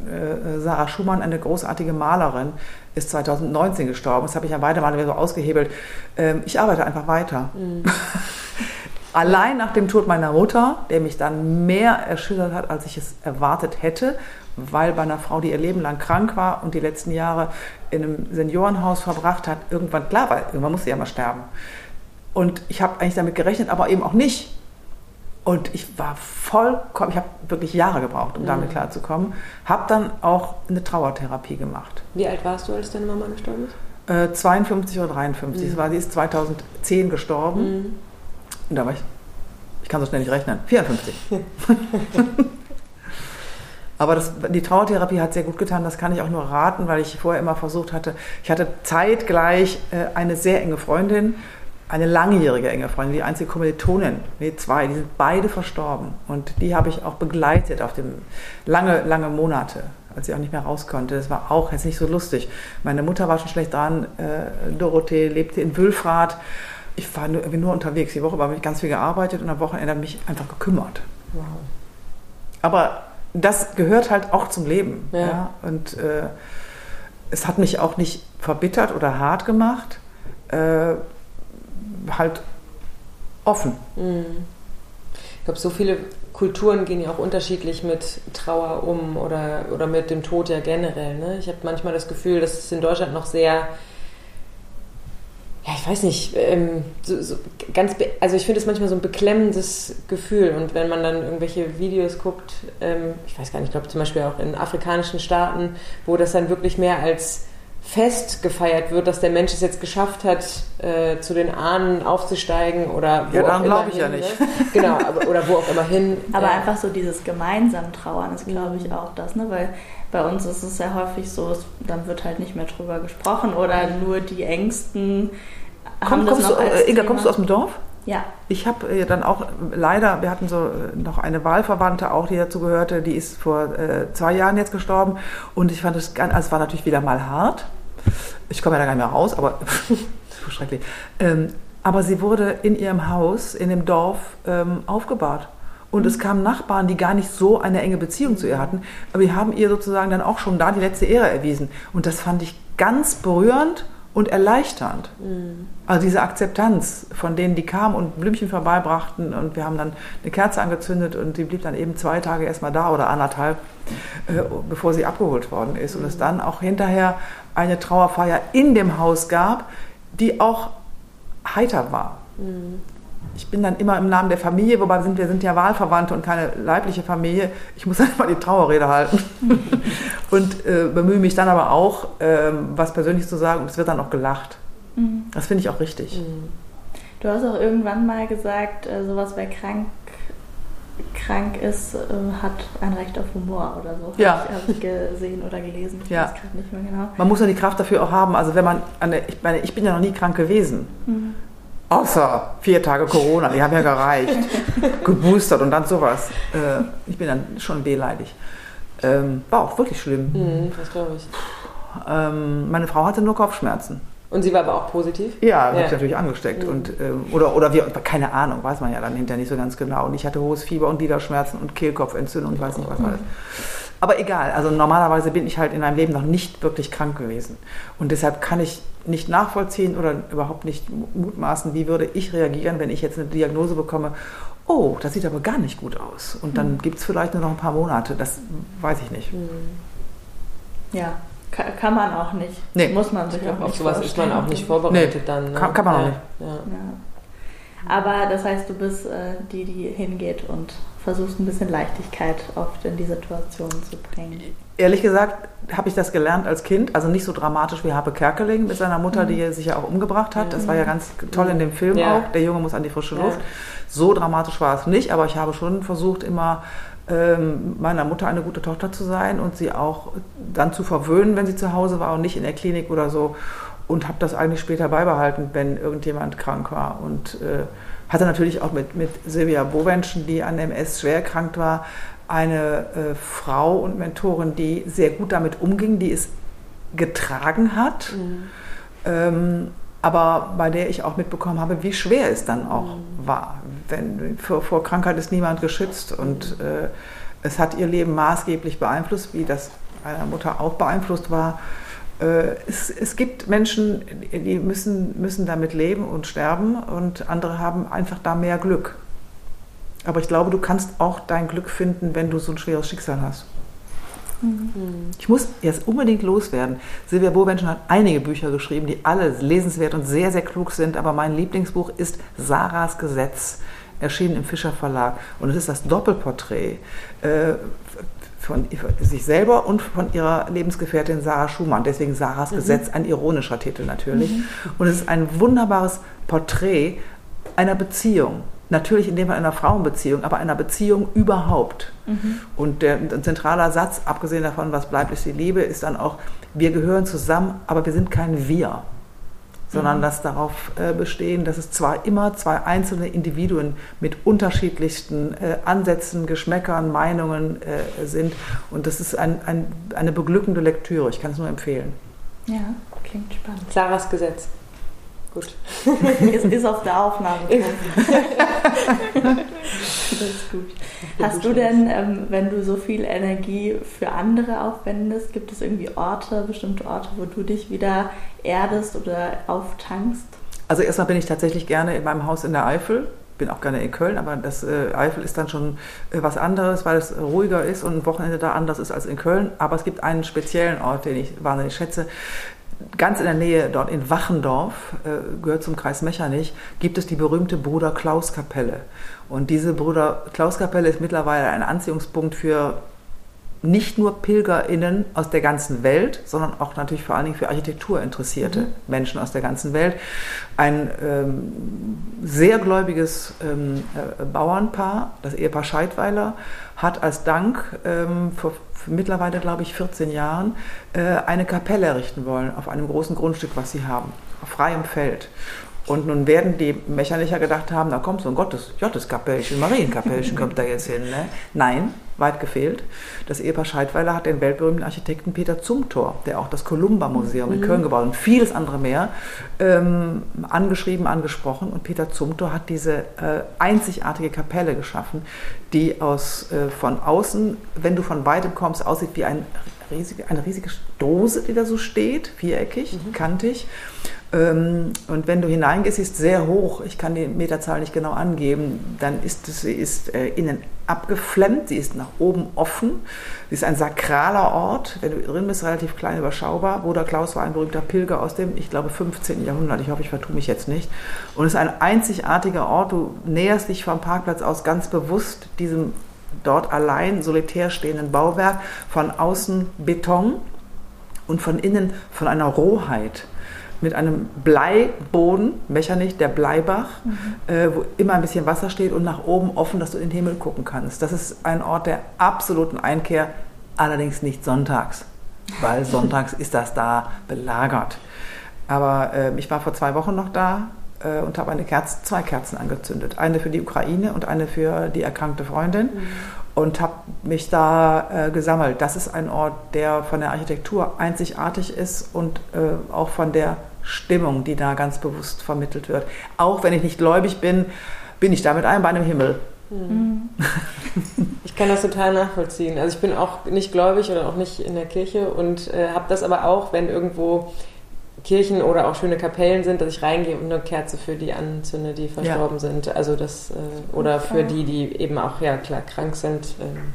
äh, Sarah Schumann, eine großartige Malerin, ist 2019 gestorben. Das habe ich ja beide Male so ausgehebelt. Ähm, ich arbeite einfach weiter. Mhm. Allein nach dem Tod meiner Mutter, der mich dann mehr erschüttert hat, als ich es erwartet hätte, weil bei einer Frau, die ihr Leben lang krank war und die letzten Jahre in einem Seniorenhaus verbracht hat, irgendwann klar war, irgendwann muss sie ja mal sterben. Und ich habe eigentlich damit gerechnet, aber eben auch nicht. Und ich war vollkommen, ich habe wirklich Jahre gebraucht, um mhm. damit klarzukommen. Habe dann auch eine Trauertherapie gemacht. Wie alt warst du, als deine Mama gestorben ist? Äh, 52 oder 53. Mhm. War, sie ist 2010 gestorben. Mhm. Und da war ich, ich kann so schnell nicht rechnen, 54. Aber das, die Trauertherapie hat sehr gut getan, das kann ich auch nur raten, weil ich vorher immer versucht hatte, ich hatte zeitgleich äh, eine sehr enge Freundin, eine langjährige enge Freundin, die einzige Kommilitonin, nee, zwei, die sind beide verstorben. Und die habe ich auch begleitet auf dem lange, lange Monate, als sie auch nicht mehr raus konnte. Das war auch jetzt nicht so lustig. Meine Mutter war schon schlecht dran, äh, Dorothee lebte in Wülfrath. Ich war nur, nur unterwegs. Die Woche habe ich ganz viel gearbeitet und am Wochenende mich einfach gekümmert. Wow. Aber das gehört halt auch zum Leben. Ja. ja? Und äh, es hat mich auch nicht verbittert oder hart gemacht. Äh, halt offen. Mhm. Ich glaube, so viele Kulturen gehen ja auch unterschiedlich mit Trauer um oder, oder mit dem Tod ja generell. Ne? Ich habe manchmal das Gefühl, dass es in Deutschland noch sehr, ja, ich weiß nicht, ähm, so, so ganz, also ich finde es manchmal so ein beklemmendes Gefühl. Und wenn man dann irgendwelche Videos guckt, ähm, ich weiß gar nicht, ich glaube zum Beispiel auch in afrikanischen Staaten, wo das dann wirklich mehr als Fest gefeiert wird, dass der Mensch es jetzt geschafft hat, äh, zu den Ahnen aufzusteigen oder wo Ja, daran glaube ich hin, ja nicht. Ne? Genau, aber, oder wo auch immer hin. Aber ja. einfach so dieses gemeinsam Trauern ist, glaube ich, mhm. auch das, ne? weil bei uns ist es ja häufig so, es, dann wird halt nicht mehr drüber gesprochen oder nur die Ängsten Komm, kommst du, äh, Inga, kommst du aus dem Dorf? Ja. Ich habe äh, dann auch leider, wir hatten so äh, noch eine Wahlverwandte auch, die dazu gehörte, die ist vor äh, zwei Jahren jetzt gestorben und ich fand es ganz, also es war natürlich wieder mal hart. Ich komme ja da gar nicht mehr raus, aber so schrecklich. Ähm, aber sie wurde in ihrem Haus, in dem Dorf ähm, aufgebahrt. Und es kamen Nachbarn, die gar nicht so eine enge Beziehung zu ihr hatten, aber die haben ihr sozusagen dann auch schon da die letzte Ehre erwiesen. Und das fand ich ganz berührend und erleichternd. Mhm. Also diese Akzeptanz von denen, die kamen und Blümchen vorbeibrachten und wir haben dann eine Kerze angezündet und die blieb dann eben zwei Tage erstmal da oder anderthalb, äh, bevor sie abgeholt worden ist. Mhm. Und es dann auch hinterher eine Trauerfeier in dem Haus gab, die auch heiter war. Mhm ich bin dann immer im Namen der Familie, wobei wir sind, wir sind ja Wahlverwandte und keine leibliche Familie. Ich muss einfach die Trauerrede halten und äh, bemühe mich dann aber auch, ähm, was Persönliches zu sagen und es wird dann auch gelacht. Mhm. Das finde ich auch richtig. Mhm. Du hast auch irgendwann mal gesagt, äh, sowas wäre krank krank ist, äh, hat ein Recht auf Humor oder so. Ja. Habe ich, hab ich gesehen oder gelesen. Ich Ja. weiß gerade nicht mehr genau. Man muss ja die Kraft dafür auch haben. Also wenn man, an der, ich meine, ich bin ja noch nie krank gewesen. Außer vier Tage Corona, die haben ja gereicht. Geboostert und dann sowas. Äh, ich bin dann schon wehleidig. Ähm, war auch wirklich schlimm. Mhm, das glaube ich. Ähm, meine Frau hatte nur Kopfschmerzen. Und sie war aber auch positiv? Ja, Ja. ja. ich natürlich angesteckt. Und, ähm, oder, oder wir, keine Ahnung, weiß man ja dann hinterher nicht so ganz genau. Und ich hatte hohes Fieber und Gliederschmerzen und Kehlkopfentzündung und ich weiß nicht was alles. Aber egal, also normalerweise bin ich halt in meinem Leben noch nicht wirklich krank gewesen. Und deshalb kann ich nicht nachvollziehen oder überhaupt nicht mutmaßen, wie würde ich reagieren, wenn ich jetzt eine Diagnose bekomme, oh, das sieht aber gar nicht gut aus. Und dann gibt es vielleicht nur noch ein paar Monate, das weiß ich nicht. Ja, kann, kann man auch nicht. Nee. Muss man sich auch auf nicht sowas ist man vorstellen. auch nicht vorbereitet Nee, dann. Ne? kann- kann man auch ja. nicht. Ja. Ja. Aber das heißt, du bist äh, die, die hingeht und versuchst ein bisschen Leichtigkeit oft in die Situation zu bringen. Ehrlich gesagt habe ich das gelernt als Kind, also nicht so dramatisch wie Habe Kerkeling mit seiner Mutter, die sich ja auch umgebracht hat. Das war ja ganz toll in dem Film Ja. auch. Der Junge muss an die frische Ja. Luft. So dramatisch war es nicht, aber ich habe schon versucht, immer ähm, meiner Mutter eine gute Tochter zu sein und sie auch dann zu verwöhnen, wenn sie zu Hause war und nicht in der Klinik oder so. Und habe das eigentlich später beibehalten, wenn irgendjemand krank war. Und äh, hatte natürlich auch mit, mit Silvia Bowenschen, die an MS schwer erkrankt war, eine äh, Frau und Mentorin, die sehr gut damit umging, die es getragen hat, ähm, aber bei der ich auch mitbekommen habe, wie schwer es dann auch war. Wenn, vor, vor Krankheit ist niemand geschützt und äh, es hat ihr Leben maßgeblich beeinflusst, wie das meiner Mutter auch beeinflusst war. Äh, es, es gibt Menschen, die müssen, müssen damit leben und sterben und andere haben einfach da mehr Glück. Aber ich glaube, du kannst auch dein Glück finden, wenn du so ein schweres Schicksal hast. Ich muss jetzt unbedingt loswerden. Silvia Bowenschen hat einige Bücher geschrieben, die alle lesenswert und sehr, sehr klug sind. Aber mein Lieblingsbuch ist Sarahs Gesetz, erschienen im Fischer Verlag. Und es ist das Doppelporträt äh, von sich selber und von ihrer Lebensgefährtin Sarah Schumann. Deswegen Sarahs Gesetz, ein ironischer Titel natürlich. Und es ist ein wunderbares Porträt einer Beziehung. Natürlich in dem Fall einer Frauenbeziehung, aber einer Beziehung überhaupt. Und der, ein zentraler Satz, abgesehen davon, was bleibt, ist die Liebe, ist dann auch, wir gehören zusammen, aber wir sind kein Wir, sondern das darauf äh, bestehen, dass es zwar immer zwei einzelne Individuen mit unterschiedlichsten äh, Ansätzen, Geschmäckern, Meinungen äh, sind. Und das ist ein, ein, eine beglückende Lektüre. Ich kann es nur empfehlen. Ja, klingt spannend. Klaras Gesetz. Gut. ist, ist auf der Aufnahme. das ist gut. Hast du denn, ähm, wenn du so viel Energie für andere aufwendest, gibt es irgendwie Orte, bestimmte Orte, wo du dich wieder erdest oder auftankst? Also erstmal bin ich tatsächlich gerne in meinem Haus in der Eifel. Bin auch gerne in Köln, aber das äh, Eifel ist dann schon äh, was anderes, weil es ruhiger ist und ein Wochenende da anders ist als in Köln. Aber es gibt einen speziellen Ort, den ich wahnsinnig schätze. Ganz in der Nähe, dort in Wachendorf, äh, gehört zum Kreis Mechernich, gibt es die berühmte Bruder Klaus Kapelle. Und diese Bruder Klaus Kapelle ist mittlerweile ein Anziehungspunkt für nicht nur PilgerInnen aus der ganzen Welt, sondern auch natürlich vor allen Dingen für Architektur interessierte Menschen aus der ganzen Welt. Ein ähm, sehr gläubiges ähm, äh, Bauernpaar, das Ehepaar Scheidweiler, hat als Dank ähm, vor mittlerweile, glaube ich, 14 Jahren äh, eine Kapelle errichten wollen auf einem großen Grundstück, was sie haben, auf freiem Feld. Und nun werden die Mechaniker gedacht haben, da kommt so ein Gottes, Gotteskapellchen, Marienkapellchen kommt da jetzt hin. Ne? Nein, weit gefehlt. Das Ehepaar Scheidweiler hat den weltberühmten Architekten Peter Zumthor, der auch das Columba-Museum in Köln gebaut hat und vieles andere mehr, ähm, angeschrieben, angesprochen. Und Peter Zumthor hat diese äh, einzigartige Kapelle geschaffen, die aus, äh, von außen, wenn du von weitem kommst, aussieht wie ein riesige, eine riesige Dose, die da so steht, viereckig, kantig. Ähm, und wenn du hineingehst, sie ist sehr hoch, ich kann die Meterzahl nicht genau angeben, dann ist sie ist äh, innen abgeflemmt, sie ist nach oben offen, sie ist ein sakraler Ort, wenn du drin bist, relativ klein, überschaubar. Bruder Klaus war ein berühmter Pilger aus dem, ich glaube, 15. Jahrhundert, ich hoffe, ich vertue mich jetzt nicht. Und es ist ein einzigartiger Ort, du näherst dich vom Parkplatz aus ganz bewusst diesem dort allein solitär stehenden Bauwerk, von außen Beton und von innen von einer Rohheit mit einem Bleiboden, Mechernich, der Bleibach, mhm. äh, wo immer ein bisschen Wasser steht und nach oben offen, dass du in den Himmel gucken kannst. Das ist ein Ort der absoluten Einkehr, allerdings nicht sonntags, weil sonntags ist das da belagert. Aber äh, ich war vor zwei Wochen noch da äh, und habe eine Kerze, zwei Kerzen angezündet. Eine für die Ukraine und eine für die erkrankte Freundin. Mhm. Und habe mich da äh, gesammelt. Das ist ein Ort, der von der Architektur einzigartig ist und äh, auch von der Stimmung, die da ganz bewusst vermittelt wird. Auch wenn ich nicht gläubig bin, bin ich da mit einem Bein im Himmel. Mhm. Ich kann das total nachvollziehen. Also ich bin auch nicht gläubig oder auch nicht in der Kirche und äh, habe das aber auch, wenn irgendwo Kirchen oder auch schöne Kapellen sind, dass ich reingehe und eine Kerze für die anzünde, die verstorben ja. sind. Also das äh, oder für die, die eben auch ja klar krank sind. Ähm,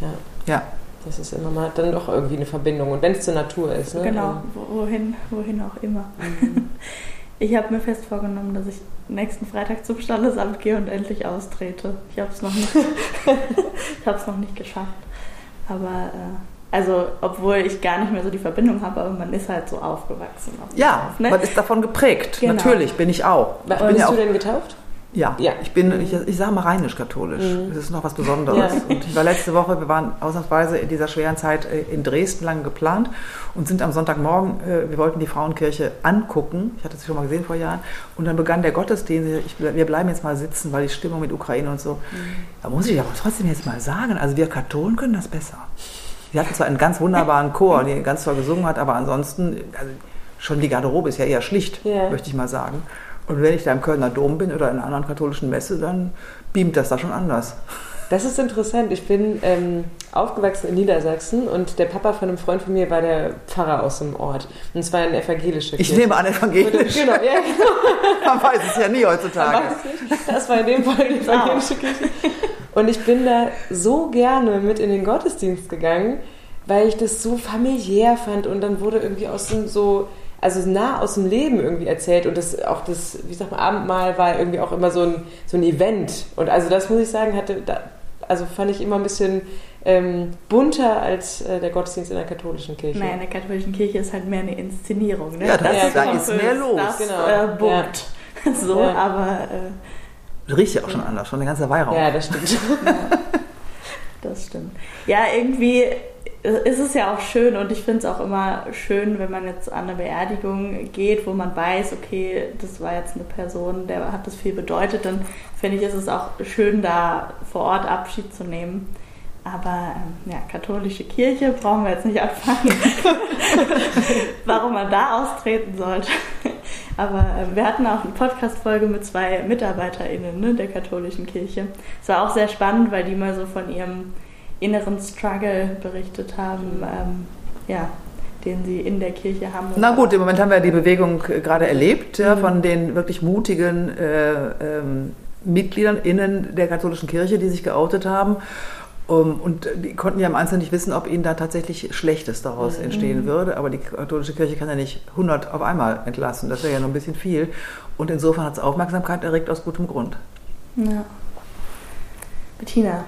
ja. ja. Das ist immer mal dann doch irgendwie eine Verbindung. Und wenn es zur Natur ist. Ne? Genau, wohin, wohin auch immer. Mhm. Ich habe mir fest vorgenommen, dass ich nächsten Freitag zum Standesamt gehe und endlich austrete. Ich habe es noch nicht, ich habe es noch nicht geschafft. Aber äh, also, obwohl ich gar nicht mehr so die Verbindung habe, aber man ist halt so aufgewachsen. ja, Dorf, ne? man ist davon geprägt. Genau. Natürlich, bin ich auch. Ich bin bist ja du denn getauft? Ja, ja. ich bin, ich, ich sage mal rheinisch-katholisch. Mhm. Das ist noch was Besonderes. Ja. Und ich war letzte Woche, wir waren ausnahmsweise in dieser schweren Zeit äh, in Dresden lange geplant und sind am Sonntagmorgen, äh, wir wollten die Frauenkirche angucken. Ich hatte sie schon mal gesehen vor Jahren. Und dann begann der Gottesdienst. Ich, wir bleiben jetzt mal sitzen, weil die Stimmung mit Ukraine und so. Mhm. Da muss ich aber trotzdem jetzt mal sagen, also wir Katholen können das besser. Sie hatten zwar einen ganz wunderbaren Chor, der ganz toll gesungen hat, aber ansonsten, also schon die Garderobe ist ja eher schlicht, yeah. möchte ich mal sagen. Und wenn ich da im Kölner Dom bin oder in einer anderen katholischen Messe, dann beamt das da schon anders. Das ist interessant. Ich bin ähm, aufgewachsen in Niedersachsen und der Papa von einem Freund von mir war der Pfarrer aus dem Ort. Und zwar ein evangelischer Ich nehme an, evangelisch. Genau, ja, genau. Man weiß es ja nie heutzutage. Das war in dem Fall die evangelische Kirche. Und ich bin da so gerne mit in den Gottesdienst gegangen, weil ich das so familiär fand und dann wurde irgendwie aus dem so also nah aus dem Leben irgendwie erzählt und das auch das, wie sagt man, Abendmahl war irgendwie auch immer so ein, so ein Event. Und also das muss ich sagen, hatte, da, also fand ich immer ein bisschen ähm, bunter als äh, der Gottesdienst in der katholischen Kirche. Nein, in der katholischen Kirche ist halt mehr eine Inszenierung. Ne? Ja, das, das da ist mehr los. Das, genau. Äh, bunt. Ja. So, ja. aber... Äh, Riecht ja auch schon anders, schon eine ganze Weihrauch. Ja, das stimmt. das stimmt. Ja, irgendwie ist es ja auch schön und ich finde es auch immer schön, wenn man jetzt an eine Beerdigung geht, wo man weiß, okay, das war jetzt eine Person, der hat das viel bedeutet, dann finde ich, ist es auch schön, da vor Ort Abschied zu nehmen. Aber ähm, ja, katholische Kirche brauchen wir jetzt nicht anfangen, warum man da austreten sollte. Aber äh, wir hatten auch eine Podcast-Folge mit zwei MitarbeiterInnen ne, der katholischen Kirche. Es war auch sehr spannend, weil die mal so von ihrem inneren Struggle berichtet haben, ähm, ja, den sie in der Kirche haben. Na gut, im Moment haben wir die Bewegung äh, gerade erlebt, ja, mhm. von den wirklich mutigen äh, ähm, Mitgliedern innen der katholischen Kirche, die sich geoutet haben. Um, und die konnten ja im Einzelnen nicht wissen, ob ihnen da tatsächlich Schlechtes daraus mhm. entstehen würde. Aber die katholische Kirche kann ja nicht 100 auf einmal entlassen. Das wäre ja noch ein bisschen viel. Und insofern hat es Aufmerksamkeit erregt aus gutem Grund. Ja. Bettina,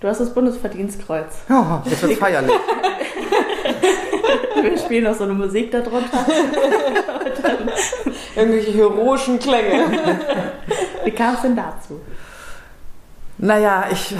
Du hast das Bundesverdienstkreuz. Ja, das wird feierlich. Wir spielen noch so eine Musik darunter. Irgendwelche heroischen Klänge. Wie kam es denn dazu? Naja, ich,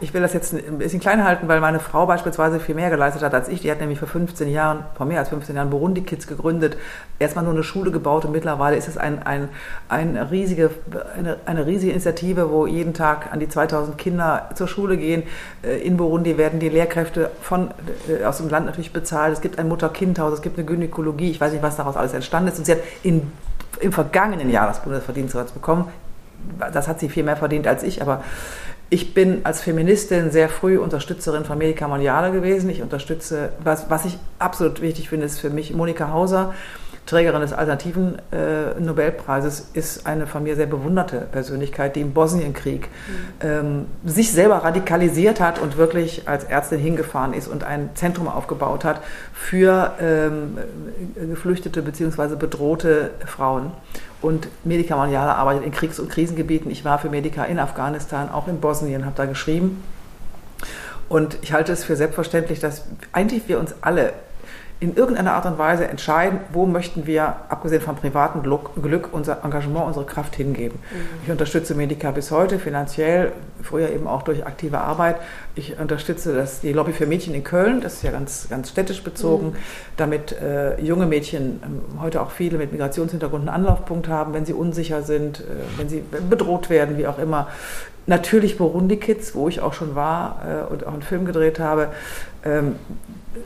ich will das jetzt ein bisschen klein halten, weil meine Frau beispielsweise viel mehr geleistet hat als ich. Die hat nämlich vor 15 Jahren, vor mehr als 15 Jahren Burundi Kids gegründet. Erstmal nur eine Schule gebaut und mittlerweile ist es ein, ein, ein riesige, eine, eine riesige Initiative, wo jeden Tag an die 2000 Kinder zur Schule gehen. Äh, in Burundi werden die Lehrkräfte von, äh, aus dem Land natürlich bezahlt. Es gibt ein Mutter-Kind-Haus, es gibt eine Gynäkologie. Ich weiß nicht, was daraus alles entstanden ist. Und sie hat in, im vergangenen Jahr das Bundesverdienstkreuz bekommen das hat sie viel mehr verdient als ich, aber ich bin als Feministin sehr früh Unterstützerin von Medica Mondiale gewesen. Ich unterstütze, was, was ich absolut wichtig finde, ist für mich Monika Hauser, Trägerin des alternativen äh, Nobelpreises, ist eine von mir sehr bewunderte Persönlichkeit, die im Bosnienkrieg mhm. ähm, sich selber radikalisiert hat und wirklich als Ärztin hingefahren ist und ein Zentrum aufgebaut hat für ähm, geflüchtete bzw. bedrohte Frauen. Und Medica Mondiale arbeitet in Kriegs- und Krisengebieten. Ich war für Medica in Afghanistan, auch in Bosnien, habe da geschrieben. Und ich halte es für selbstverständlich, dass eigentlich wir uns alle in irgendeiner Art und Weise entscheiden, wo möchten wir, abgesehen vom privaten Glück, unser Engagement, unsere Kraft hingeben. Mhm. Ich unterstütze Medica bis heute finanziell, früher eben auch durch aktive Arbeit. Ich unterstütze das, die Lobby für Mädchen in Köln, das ist ja ganz, ganz städtisch bezogen, mhm. damit äh, junge Mädchen, äh, heute auch viele mit Migrationshintergrund, einen Anlaufpunkt haben, wenn sie unsicher sind, äh, wenn sie bedroht werden, wie auch immer. Natürlich Burundi Kids, wo ich auch schon war äh, und auch einen Film gedreht habe. Ähm,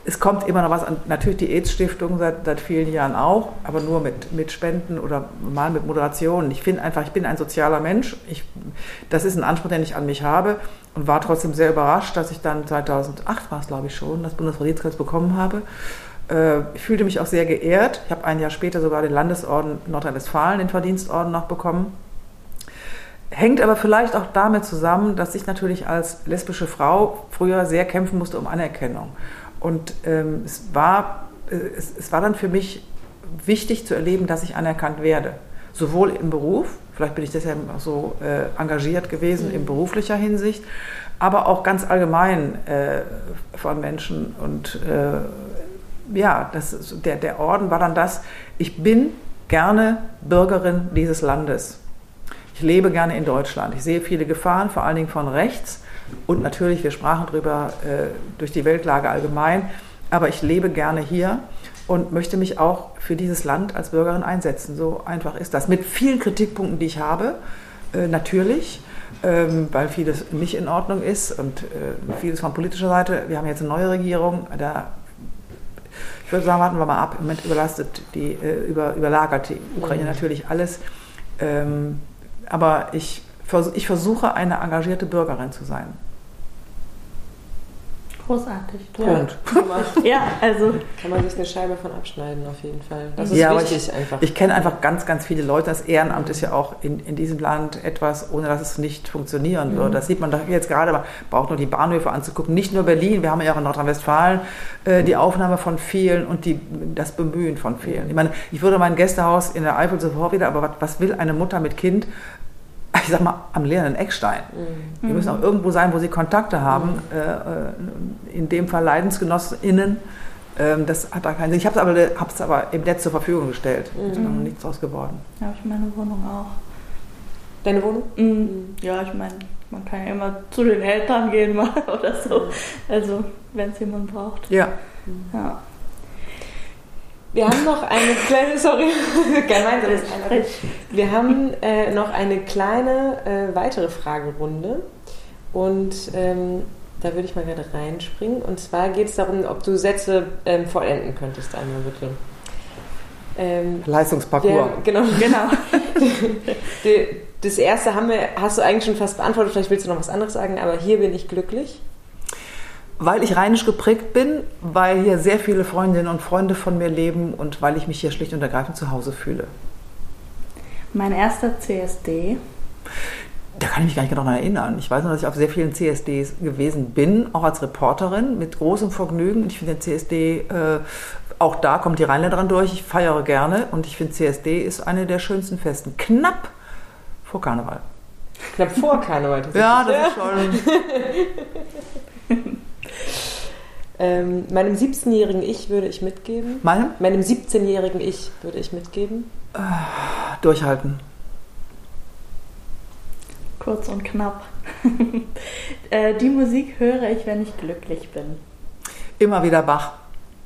es kommt immer noch was an. Natürlich die AIDS-Stiftung seit, seit vielen Jahren auch, aber nur mit, mit Spenden oder mal mit Moderation. Ich finde einfach, ich bin ein sozialer Mensch. Ich, das ist ein Anspruch, den ich an mich habe und war trotzdem sehr überrascht, dass ich dann 2008 war es, glaube ich schon, das Bundesverdienstkreuz bekommen habe. Äh, ich fühlte mich auch sehr geehrt. Ich habe ein Jahr später sogar den Landesorden Nordrhein-Westfalen, den Verdienstorden noch bekommen. Hängt aber vielleicht auch damit zusammen, dass ich natürlich als lesbische Frau früher sehr kämpfen musste um Anerkennung. Und ähm, es, war, äh, es, es war dann für mich wichtig zu erleben, dass ich anerkannt werde. Sowohl im Beruf, vielleicht bin ich deshalb auch so äh, engagiert gewesen mhm. in beruflicher Hinsicht, aber auch ganz allgemein äh, von Menschen. Und äh, ja, das, der, der Orden war dann das, ich bin gerne Bürgerin dieses Landes. Ich lebe gerne in Deutschland. Ich sehe viele Gefahren, vor allen Dingen von rechts. Und natürlich, wir sprachen darüber äh, durch die Weltlage allgemein. Aber ich lebe gerne hier und möchte mich auch für dieses Land als Bürgerin einsetzen. So einfach ist das. Mit vielen Kritikpunkten, die ich habe, äh, natürlich, ähm, weil vieles nicht in Ordnung ist und äh, vieles von politischer Seite. Wir haben jetzt eine neue Regierung, da ich würde sagen, warten wir mal ab. Im Moment überlastet die, äh, über, überlagert die Ukraine mhm. natürlich alles. Ähm, aber ich, ich versuche, eine engagierte Bürgerin zu sein. Großartig. Punkt. Ja. ja, also. Kann man sich eine Scheibe von abschneiden, auf jeden Fall. Das ist ja, wichtig ich, einfach. Ich kenne einfach ganz, ganz viele Leute. Das Ehrenamt ist ja auch in, in diesem Land etwas, ohne dass es nicht funktionieren würde. Mhm. Das sieht man doch jetzt gerade, man braucht nur die Bahnhöfe anzugucken. Nicht nur Berlin, wir haben ja auch in Nordrhein-Westfalen äh, die Aufnahme von vielen und die, das Bemühen von vielen. Ich meine, ich würde mein Gästehaus in der Eifel sofort wieder, aber was, was will eine Mutter mit Kind ich sag mal, am leeren Eckstein. Mhm. Die müssen auch irgendwo sein, wo sie Kontakte haben. Mhm. Äh, in dem Fall LeidensgenossInnen. Ähm, das hat da keinen Sinn. Ich habe es aber, aber im Netz zur Verfügung gestellt. Mhm. Ist noch nichts draus geworden. Ja, habe ich meine Wohnung auch. Deine Wohnung? Mhm. mhm. Ja, ich meine, man kann ja immer zu den Eltern gehen mal oder so. Mhm. Also, wenn es jemand braucht. Ja. ja. Wir haben noch eine kleine, sorry, gemeinsames Wir haben äh, noch eine kleine äh, weitere Fragerunde und ähm, da würde ich mal gerade reinspringen. Und zwar geht es darum, ob du Sätze ähm, vollenden könntest einmal bitte. Ähm, Leistungsparcours. Der, genau, genau. das erste haben wir, hast du eigentlich schon fast beantwortet, vielleicht willst du noch was anderes sagen, aber hier bin ich glücklich. Weil ich rheinisch geprägt bin, weil hier sehr viele Freundinnen und Freunde von mir leben und weil ich mich hier schlicht und ergreifend zu Hause fühle. Mein erster CSD. Da kann ich mich gar nicht daran erinnern. Ich weiß nur, dass ich auf sehr vielen CSDs gewesen bin, auch als Reporterin, mit großem Vergnügen. Ich finde den CSD, äh, auch da kommt die Rheinländerin durch. Ich feiere gerne und ich finde CSD ist eine der schönsten Festen. Knapp vor Karneval. Knapp vor Karneval. ja, das ist schon. Ähm, meinem 17-jährigen Ich würde ich mitgeben. Meinem? Meinem 17-jährigen Ich würde ich mitgeben. Äh, durchhalten. Kurz und knapp. äh, die Musik höre ich, wenn ich glücklich bin. Immer wieder Bach.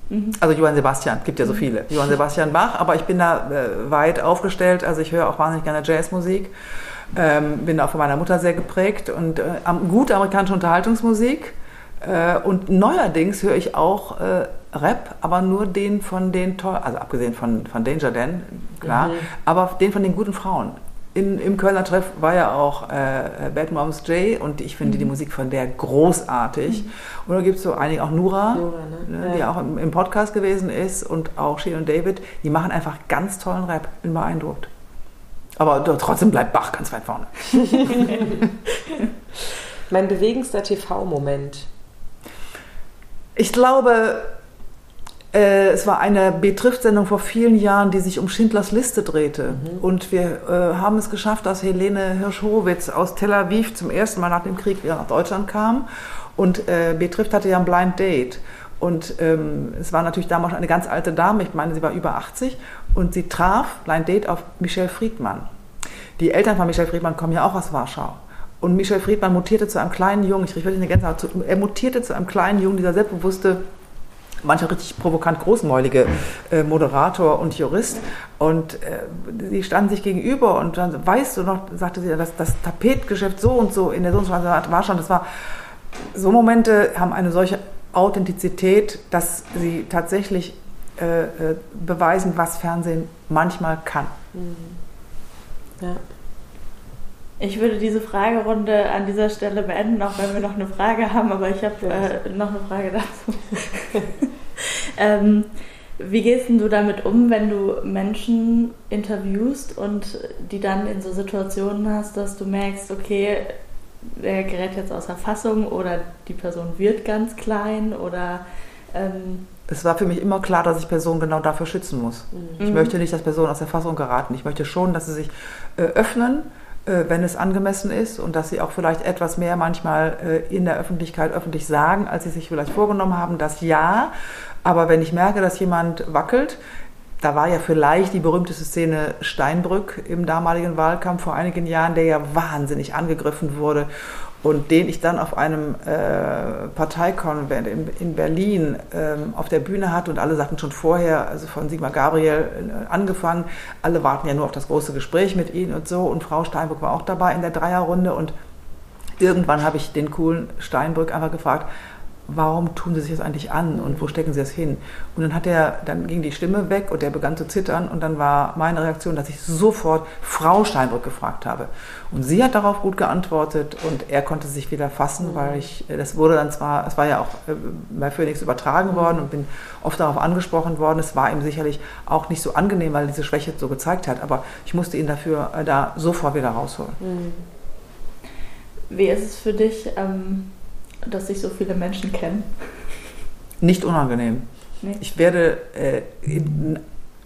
Mhm. Also Johann Sebastian, gibt ja so mhm. viele. Johann Sebastian Bach, aber ich bin da äh, weit aufgestellt. Also ich höre auch wahnsinnig gerne Jazzmusik. Ähm, bin auch von meiner Mutter sehr geprägt und äh, gute amerikanische Unterhaltungsmusik und neuerdings höre ich auch äh, Rap, aber nur den von den tollen, also abgesehen von, von Danger Dan, klar, mhm. aber den von den guten Frauen. In, Im Kölner Treff war ja auch äh, Bad Moms J und ich finde mhm. die Musik von der großartig. Mhm. Und da gibt es so einige, auch Nura, Nura ne? Ne, ja. die auch im, im, Podcast gewesen ist und auch Shea und David, die machen einfach ganz tollen Rap. Bin beeindruckt. Aber trotzdem bleibt Bach ganz weit vorne. mein bewegendster TV-Moment. Ich glaube, äh, es war eine Betrifft-Sendung vor vielen Jahren, die sich um Schindlers Liste drehte. Mhm. Und wir äh, haben es geschafft, dass Helene Hirsch-Horowitz aus Tel Aviv zum ersten Mal nach dem Krieg wieder nach Deutschland kam. Und äh, Betrifft hatte ja ein Blind Date. Und ähm, es war natürlich damals eine ganz alte Dame, ich meine, sie war über 80 und sie traf Blind Date auf Michelle Friedmann. Die Eltern von Michelle Friedmann kommen ja auch aus Warschau. Und Michel Friedmann mutierte zu einem kleinen Jungen, ich wirklich eine Gänsehaut, zu, er mutierte zu einem kleinen Jungen, dieser selbstbewusste, manchmal richtig provokant großmäulige äh, Moderator und Jurist. Und äh, sie standen sich gegenüber und dann, weißt du noch, sagte sie, das, das Tapetgeschäft so und so in der Sohnstraße war schon, das war, so Momente haben eine solche Authentizität, dass sie tatsächlich äh, äh beweisen, was Fernsehen manchmal kann. Mhm. Ja. Ich würde diese Fragerunde an dieser Stelle beenden, auch wenn wir noch eine Frage haben, aber ich habe äh, noch eine Frage dazu. ähm, wie gehst du damit um, wenn du Menschen interviewst und die dann in so Situationen hast, dass du merkst, okay, der gerät jetzt außer Fassung oder die Person wird ganz klein oder ähm es war für mich immer klar, dass ich Personen genau dafür schützen muss. Mhm. Ich möchte nicht, dass Personen aus der Fassung geraten. Ich möchte schon, dass sie sich äh, öffnen, wenn es angemessen ist und dass sie auch vielleicht etwas mehr manchmal äh, in der Öffentlichkeit öffentlich sagen, als sie sich vielleicht vorgenommen haben, das ja. Aber wenn ich merke, dass jemand wackelt, da war ja vielleicht die berühmteste Szene Steinbrück im damaligen Wahlkampf vor einigen Jahren, der ja wahnsinnig angegriffen wurde und den ich dann auf einem äh, Parteikonvent in, in Berlin ähm, auf der Bühne hatte und alle sagten schon vorher, also von Sigmar Gabriel äh, angefangen, alle warten ja nur auf das große Gespräch mit ihnen und so. Und Frau Steinbrück war auch dabei in der Dreierrunde. Und irgendwann habe ich den coolen Steinbrück einfach gefragt, warum tun sie sich das eigentlich an und wo stecken sie das hin? Und dann hat er, dann ging die Stimme weg und er begann zu zittern und dann war meine Reaktion, dass ich sofort Frau Steinbrück gefragt habe. Und sie hat darauf gut geantwortet und er konnte sich wieder fassen, mhm. weil ich, das wurde dann zwar, es war ja auch äh, bei Phoenix übertragen mhm. worden und bin oft darauf angesprochen worden. Es war ihm sicherlich auch nicht so angenehm, weil er diese Schwäche so gezeigt hat, aber ich musste ihn dafür äh, da sofort wieder rausholen. Mhm. Wie ist es für dich? Ähm dass sich so viele Menschen kennen? Nicht unangenehm. Nee. Ich werde äh,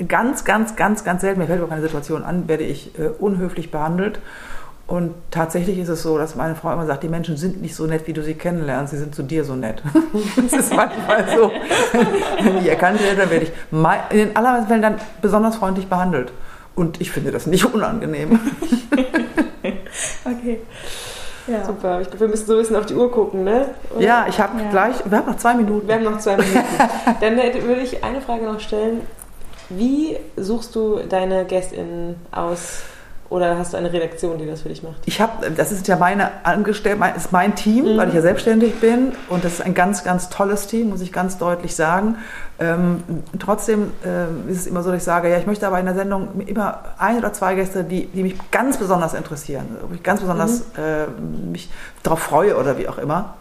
ganz, ganz, ganz, ganz selten, mir fällt auch keine Situation an, werde ich äh, unhöflich behandelt. Und tatsächlich ist es so, dass meine Frau immer sagt, die Menschen sind nicht so nett, wie du sie kennenlernst, sie sind zu dir so nett. das ist manchmal so. Wenn ich erkannt werde, dann werde ich in den allermeisten Fällen dann besonders freundlich behandelt. Und ich finde das nicht unangenehm. okay. Ja. Super. Ich glaube, wir müssen so ein bisschen auf die Uhr gucken, ne? Oder? Ja, ich habe ja. gleich. Wir haben noch zwei Minuten. Wir haben noch zwei Minuten. Dann würde ich eine Frage noch stellen. Wie suchst du deine GästInnen aus? Oder hast du eine Redaktion, die das für dich macht? Ich habe, das ist ja meine Angestellte, mein, ist mein Team, mhm. weil ich ja selbstständig bin und das ist ein ganz, ganz tolles Team, muss ich ganz deutlich sagen. Ähm, trotzdem äh, ist es immer so, dass ich sage, ja, ich möchte aber in der Sendung immer ein oder zwei Gäste, die, die mich ganz besonders interessieren, wo ich ganz besonders mhm. äh, mich darauf freue oder wie auch immer.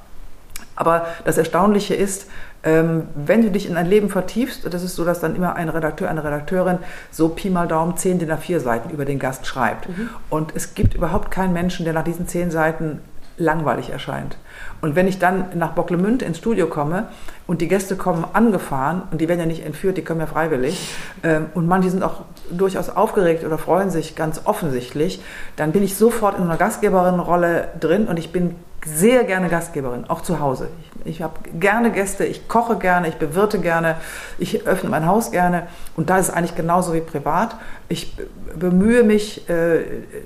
Aber das Erstaunliche ist, ähm, wenn du dich in ein Leben vertiefst, das ist so, dass dann immer ein Redakteur, eine Redakteurin so Pi mal Daumen 10 DIN A4 Seiten über den Gast schreibt. Mhm. Und es gibt überhaupt keinen Menschen, der nach diesen 10 Seiten langweilig erscheint. Und wenn ich dann nach Bocklemünd ins Studio komme und die Gäste kommen angefahren und die werden ja nicht entführt, die kommen ja freiwillig ähm, und manche sind auch durchaus aufgeregt oder freuen sich ganz offensichtlich, dann bin ich sofort in einer Gastgeberin-Rolle drin und ich bin sehr gerne Gastgeberin, auch zu Hause. Ich, ich habe gerne Gäste, ich koche gerne, ich bewirte gerne, ich öffne mein Haus gerne und da ist eigentlich genauso wie privat. Ich bemühe mich, äh,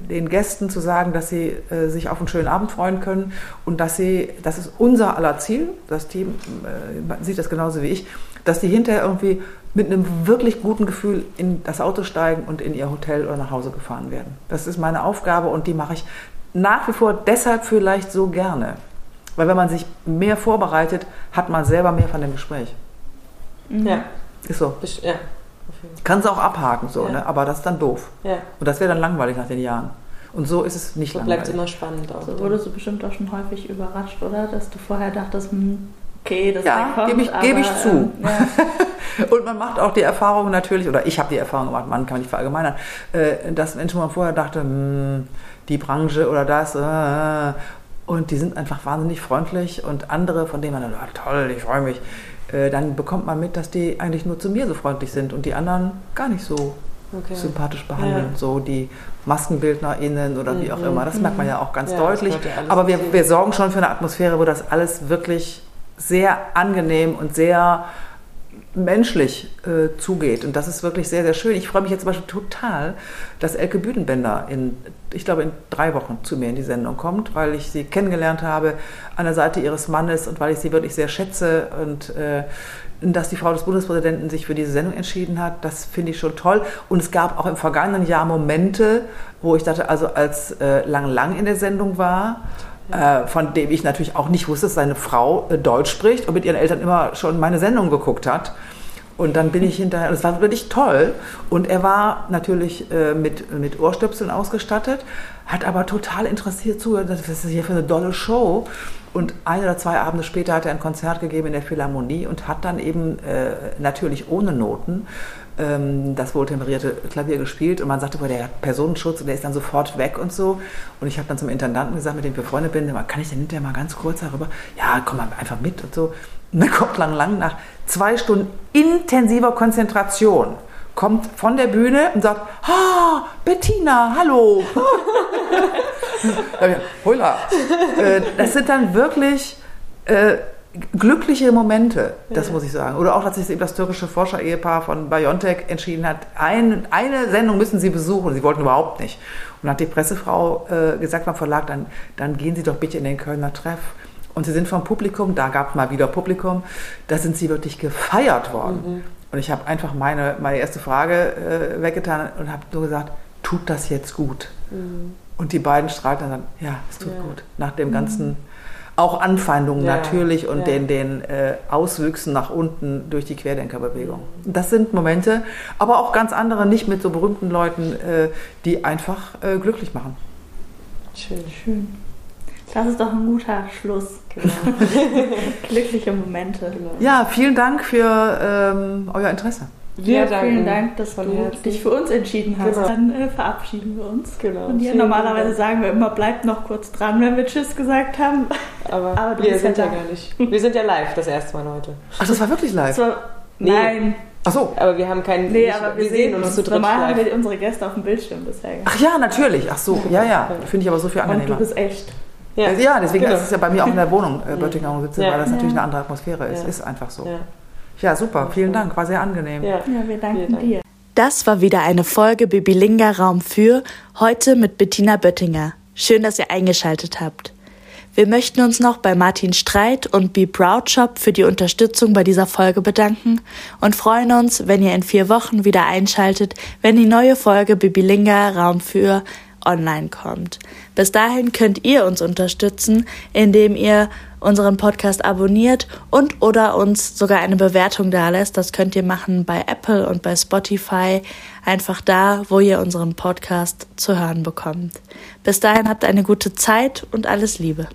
den Gästen zu sagen, dass sie äh, sich auf einen schönen Abend freuen können und dass sie, das ist unser aller Ziel, das Team äh, sieht das genauso wie ich, dass die hinterher irgendwie mit einem wirklich guten Gefühl in das Auto steigen und in ihr Hotel oder nach Hause gefahren werden. Das ist meine Aufgabe und die mache ich nach wie vor deshalb vielleicht so gerne. Weil wenn man sich mehr vorbereitet, hat man selber mehr von dem Gespräch. Mhm. Ja. Ist so. Ja. Kannst auch abhaken, so, ja. ne? aber das ist dann doof. Ja. Und das wäre dann langweilig nach den Jahren. Und so ist es nicht so langweilig. bleibt immer spannend. Auch so wurdest du bestimmt auch schon häufig überrascht, oder? Dass du vorher dachtest, hm, okay, das ja, gebe ich, geb ich zu. Ähm, ja. und man macht auch die Erfahrung natürlich, oder ich habe die Erfahrung gemacht, man kann nicht verallgemeinern, äh, dass Menschen man vorher dachte, hm, die Branche oder das. Äh, und die sind einfach wahnsinnig freundlich und andere, von denen man dann, ah, toll, ich freue mich, äh, dann bekommt man mit, dass die eigentlich nur zu mir so freundlich sind und die anderen gar nicht so okay. sympathisch behandeln. Ja. So die MaskenbildnerInnen oder mhm. wie auch mhm. immer. Das merkt man ja auch ganz ja, deutlich. Ja Aber wir, wir sorgen schon für eine Atmosphäre, wo das alles wirklich sehr angenehm und sehr menschlich äh, zugeht. Und das ist wirklich sehr, sehr schön. Ich freue mich jetzt zum Beispiel total, dass Elke Büdenbender in, ich glaube, in drei Wochen zu mir in die Sendung kommt, weil ich sie kennengelernt habe an der Seite ihres Mannes und weil ich sie wirklich sehr schätze und äh, dass die Frau des Bundespräsidenten sich für diese Sendung entschieden hat, das finde ich schon toll. Und es gab auch im vergangenen Jahr Momente, wo ich dachte, also als äh, Lang Lang in der Sendung war, äh, von dem ich natürlich auch nicht wusste, dass seine Frau äh, Deutsch spricht und mit ihren Eltern immer schon meine Sendung geguckt hat. Und dann bin ich hinterher, das war wirklich toll. Und er war natürlich äh, mit, mit Ohrstöpseln ausgestattet, hat aber total interessiert zugehört, was ist das hier für eine dolle Show. Und ein oder zwei Abende später hat er ein Konzert gegeben in der Philharmonie und hat dann eben äh, natürlich ohne Noten das wohltemperierte Klavier gespielt und man sagte, boah, der hat Personenschutz und der ist dann sofort weg und so. Und ich habe dann zum Intendanten gesagt, mit dem ich befreundet bin, kann ich denn hinterher mal ganz kurz darüber? Ja, komm mal einfach mit und so. Und dann kommt lang, lang nach zwei Stunden intensiver Konzentration kommt von der Bühne und sagt, ah, Bettina, hallo. Hola. Äh, das sind dann wirklich äh, glückliche Momente, das ja. muss ich sagen. Oder auch, dass sich das türkische Forscher-Ehepaar von BioNTech entschieden hat, ein, eine Sendung müssen sie besuchen. Sie wollten überhaupt nicht. Und dann hat die Pressefrau äh, gesagt beim Verlag, dann, dann gehen Sie doch bitte in den Kölner Treff. Und sie sind vom Publikum, da gab es mal wieder Publikum, da sind sie wirklich gefeiert worden. Mhm. Und ich habe einfach meine, meine erste Frage äh, weggetan und habe nur gesagt, tut das jetzt gut? Mhm. Und die beiden strahlten dann, ja, es tut ja. gut. Nach dem ganzen mhm auch Anfeindungen ja, natürlich und ja. den, den äh, Auswüchsen nach unten durch die Querdenkerbewegung. Das sind Momente, aber auch ganz andere, nicht mit so berühmten Leuten, äh, die einfach äh, glücklich machen. Schön. Schön. Das ist doch ein guter Schluss. Genau. Glückliche Momente. Genau. Ja, vielen Dank für ähm, euer Interesse. Wir ja, vielen Dank, dass du dich für uns entschieden hast. Genau. Dann äh, verabschieden wir uns. Genau. Und hier normalerweise sagen wir immer, bleibt noch kurz dran, wenn wir Tschüss gesagt haben. Aber, Aber wir sind ja gar nicht. Wir sind ja live das erste Mal heute. Ach, das war wirklich live? War, nee. Nein. Ach so. Aber wir haben keinen. Nee, aber wir, wir sehen uns, uns zu dritt. Normal haben wir unsere Gäste auf dem Bildschirm bisher. Ach ja, natürlich. Ach so. Ja, ja. Finde ich aber so viel angenehmer. Und du bist echt. Ja, ja deswegen genau. ist es ja bei mir auch in der Wohnung, äh, Böttinger 17, ja. weil das natürlich eine andere Atmosphäre ist. Ist einfach so. Ja. Super. Vielen Dank. War sehr angenehm. Ja, ja wir danken Dank. dir. Das war wieder eine Folge Bibilinga Raum für, heute mit Bettina Böttinger. Schön, dass ihr eingeschaltet habt. Wir möchten uns noch bei Martin Streit und Be Proud Shop für die Unterstützung bei dieser Folge bedanken und freuen uns, wenn ihr in vier Wochen wieder einschaltet, wenn die neue Folge Bibilinga Raum für online kommt. Bis dahin könnt ihr uns unterstützen, indem ihr unseren Podcast abonniert und oder uns sogar eine Bewertung dalässt. Das könnt ihr machen bei Apple und bei Spotify. Einfach da, wo ihr unseren Podcast zu hören bekommt. Bis dahin habt eine gute Zeit und alles Liebe.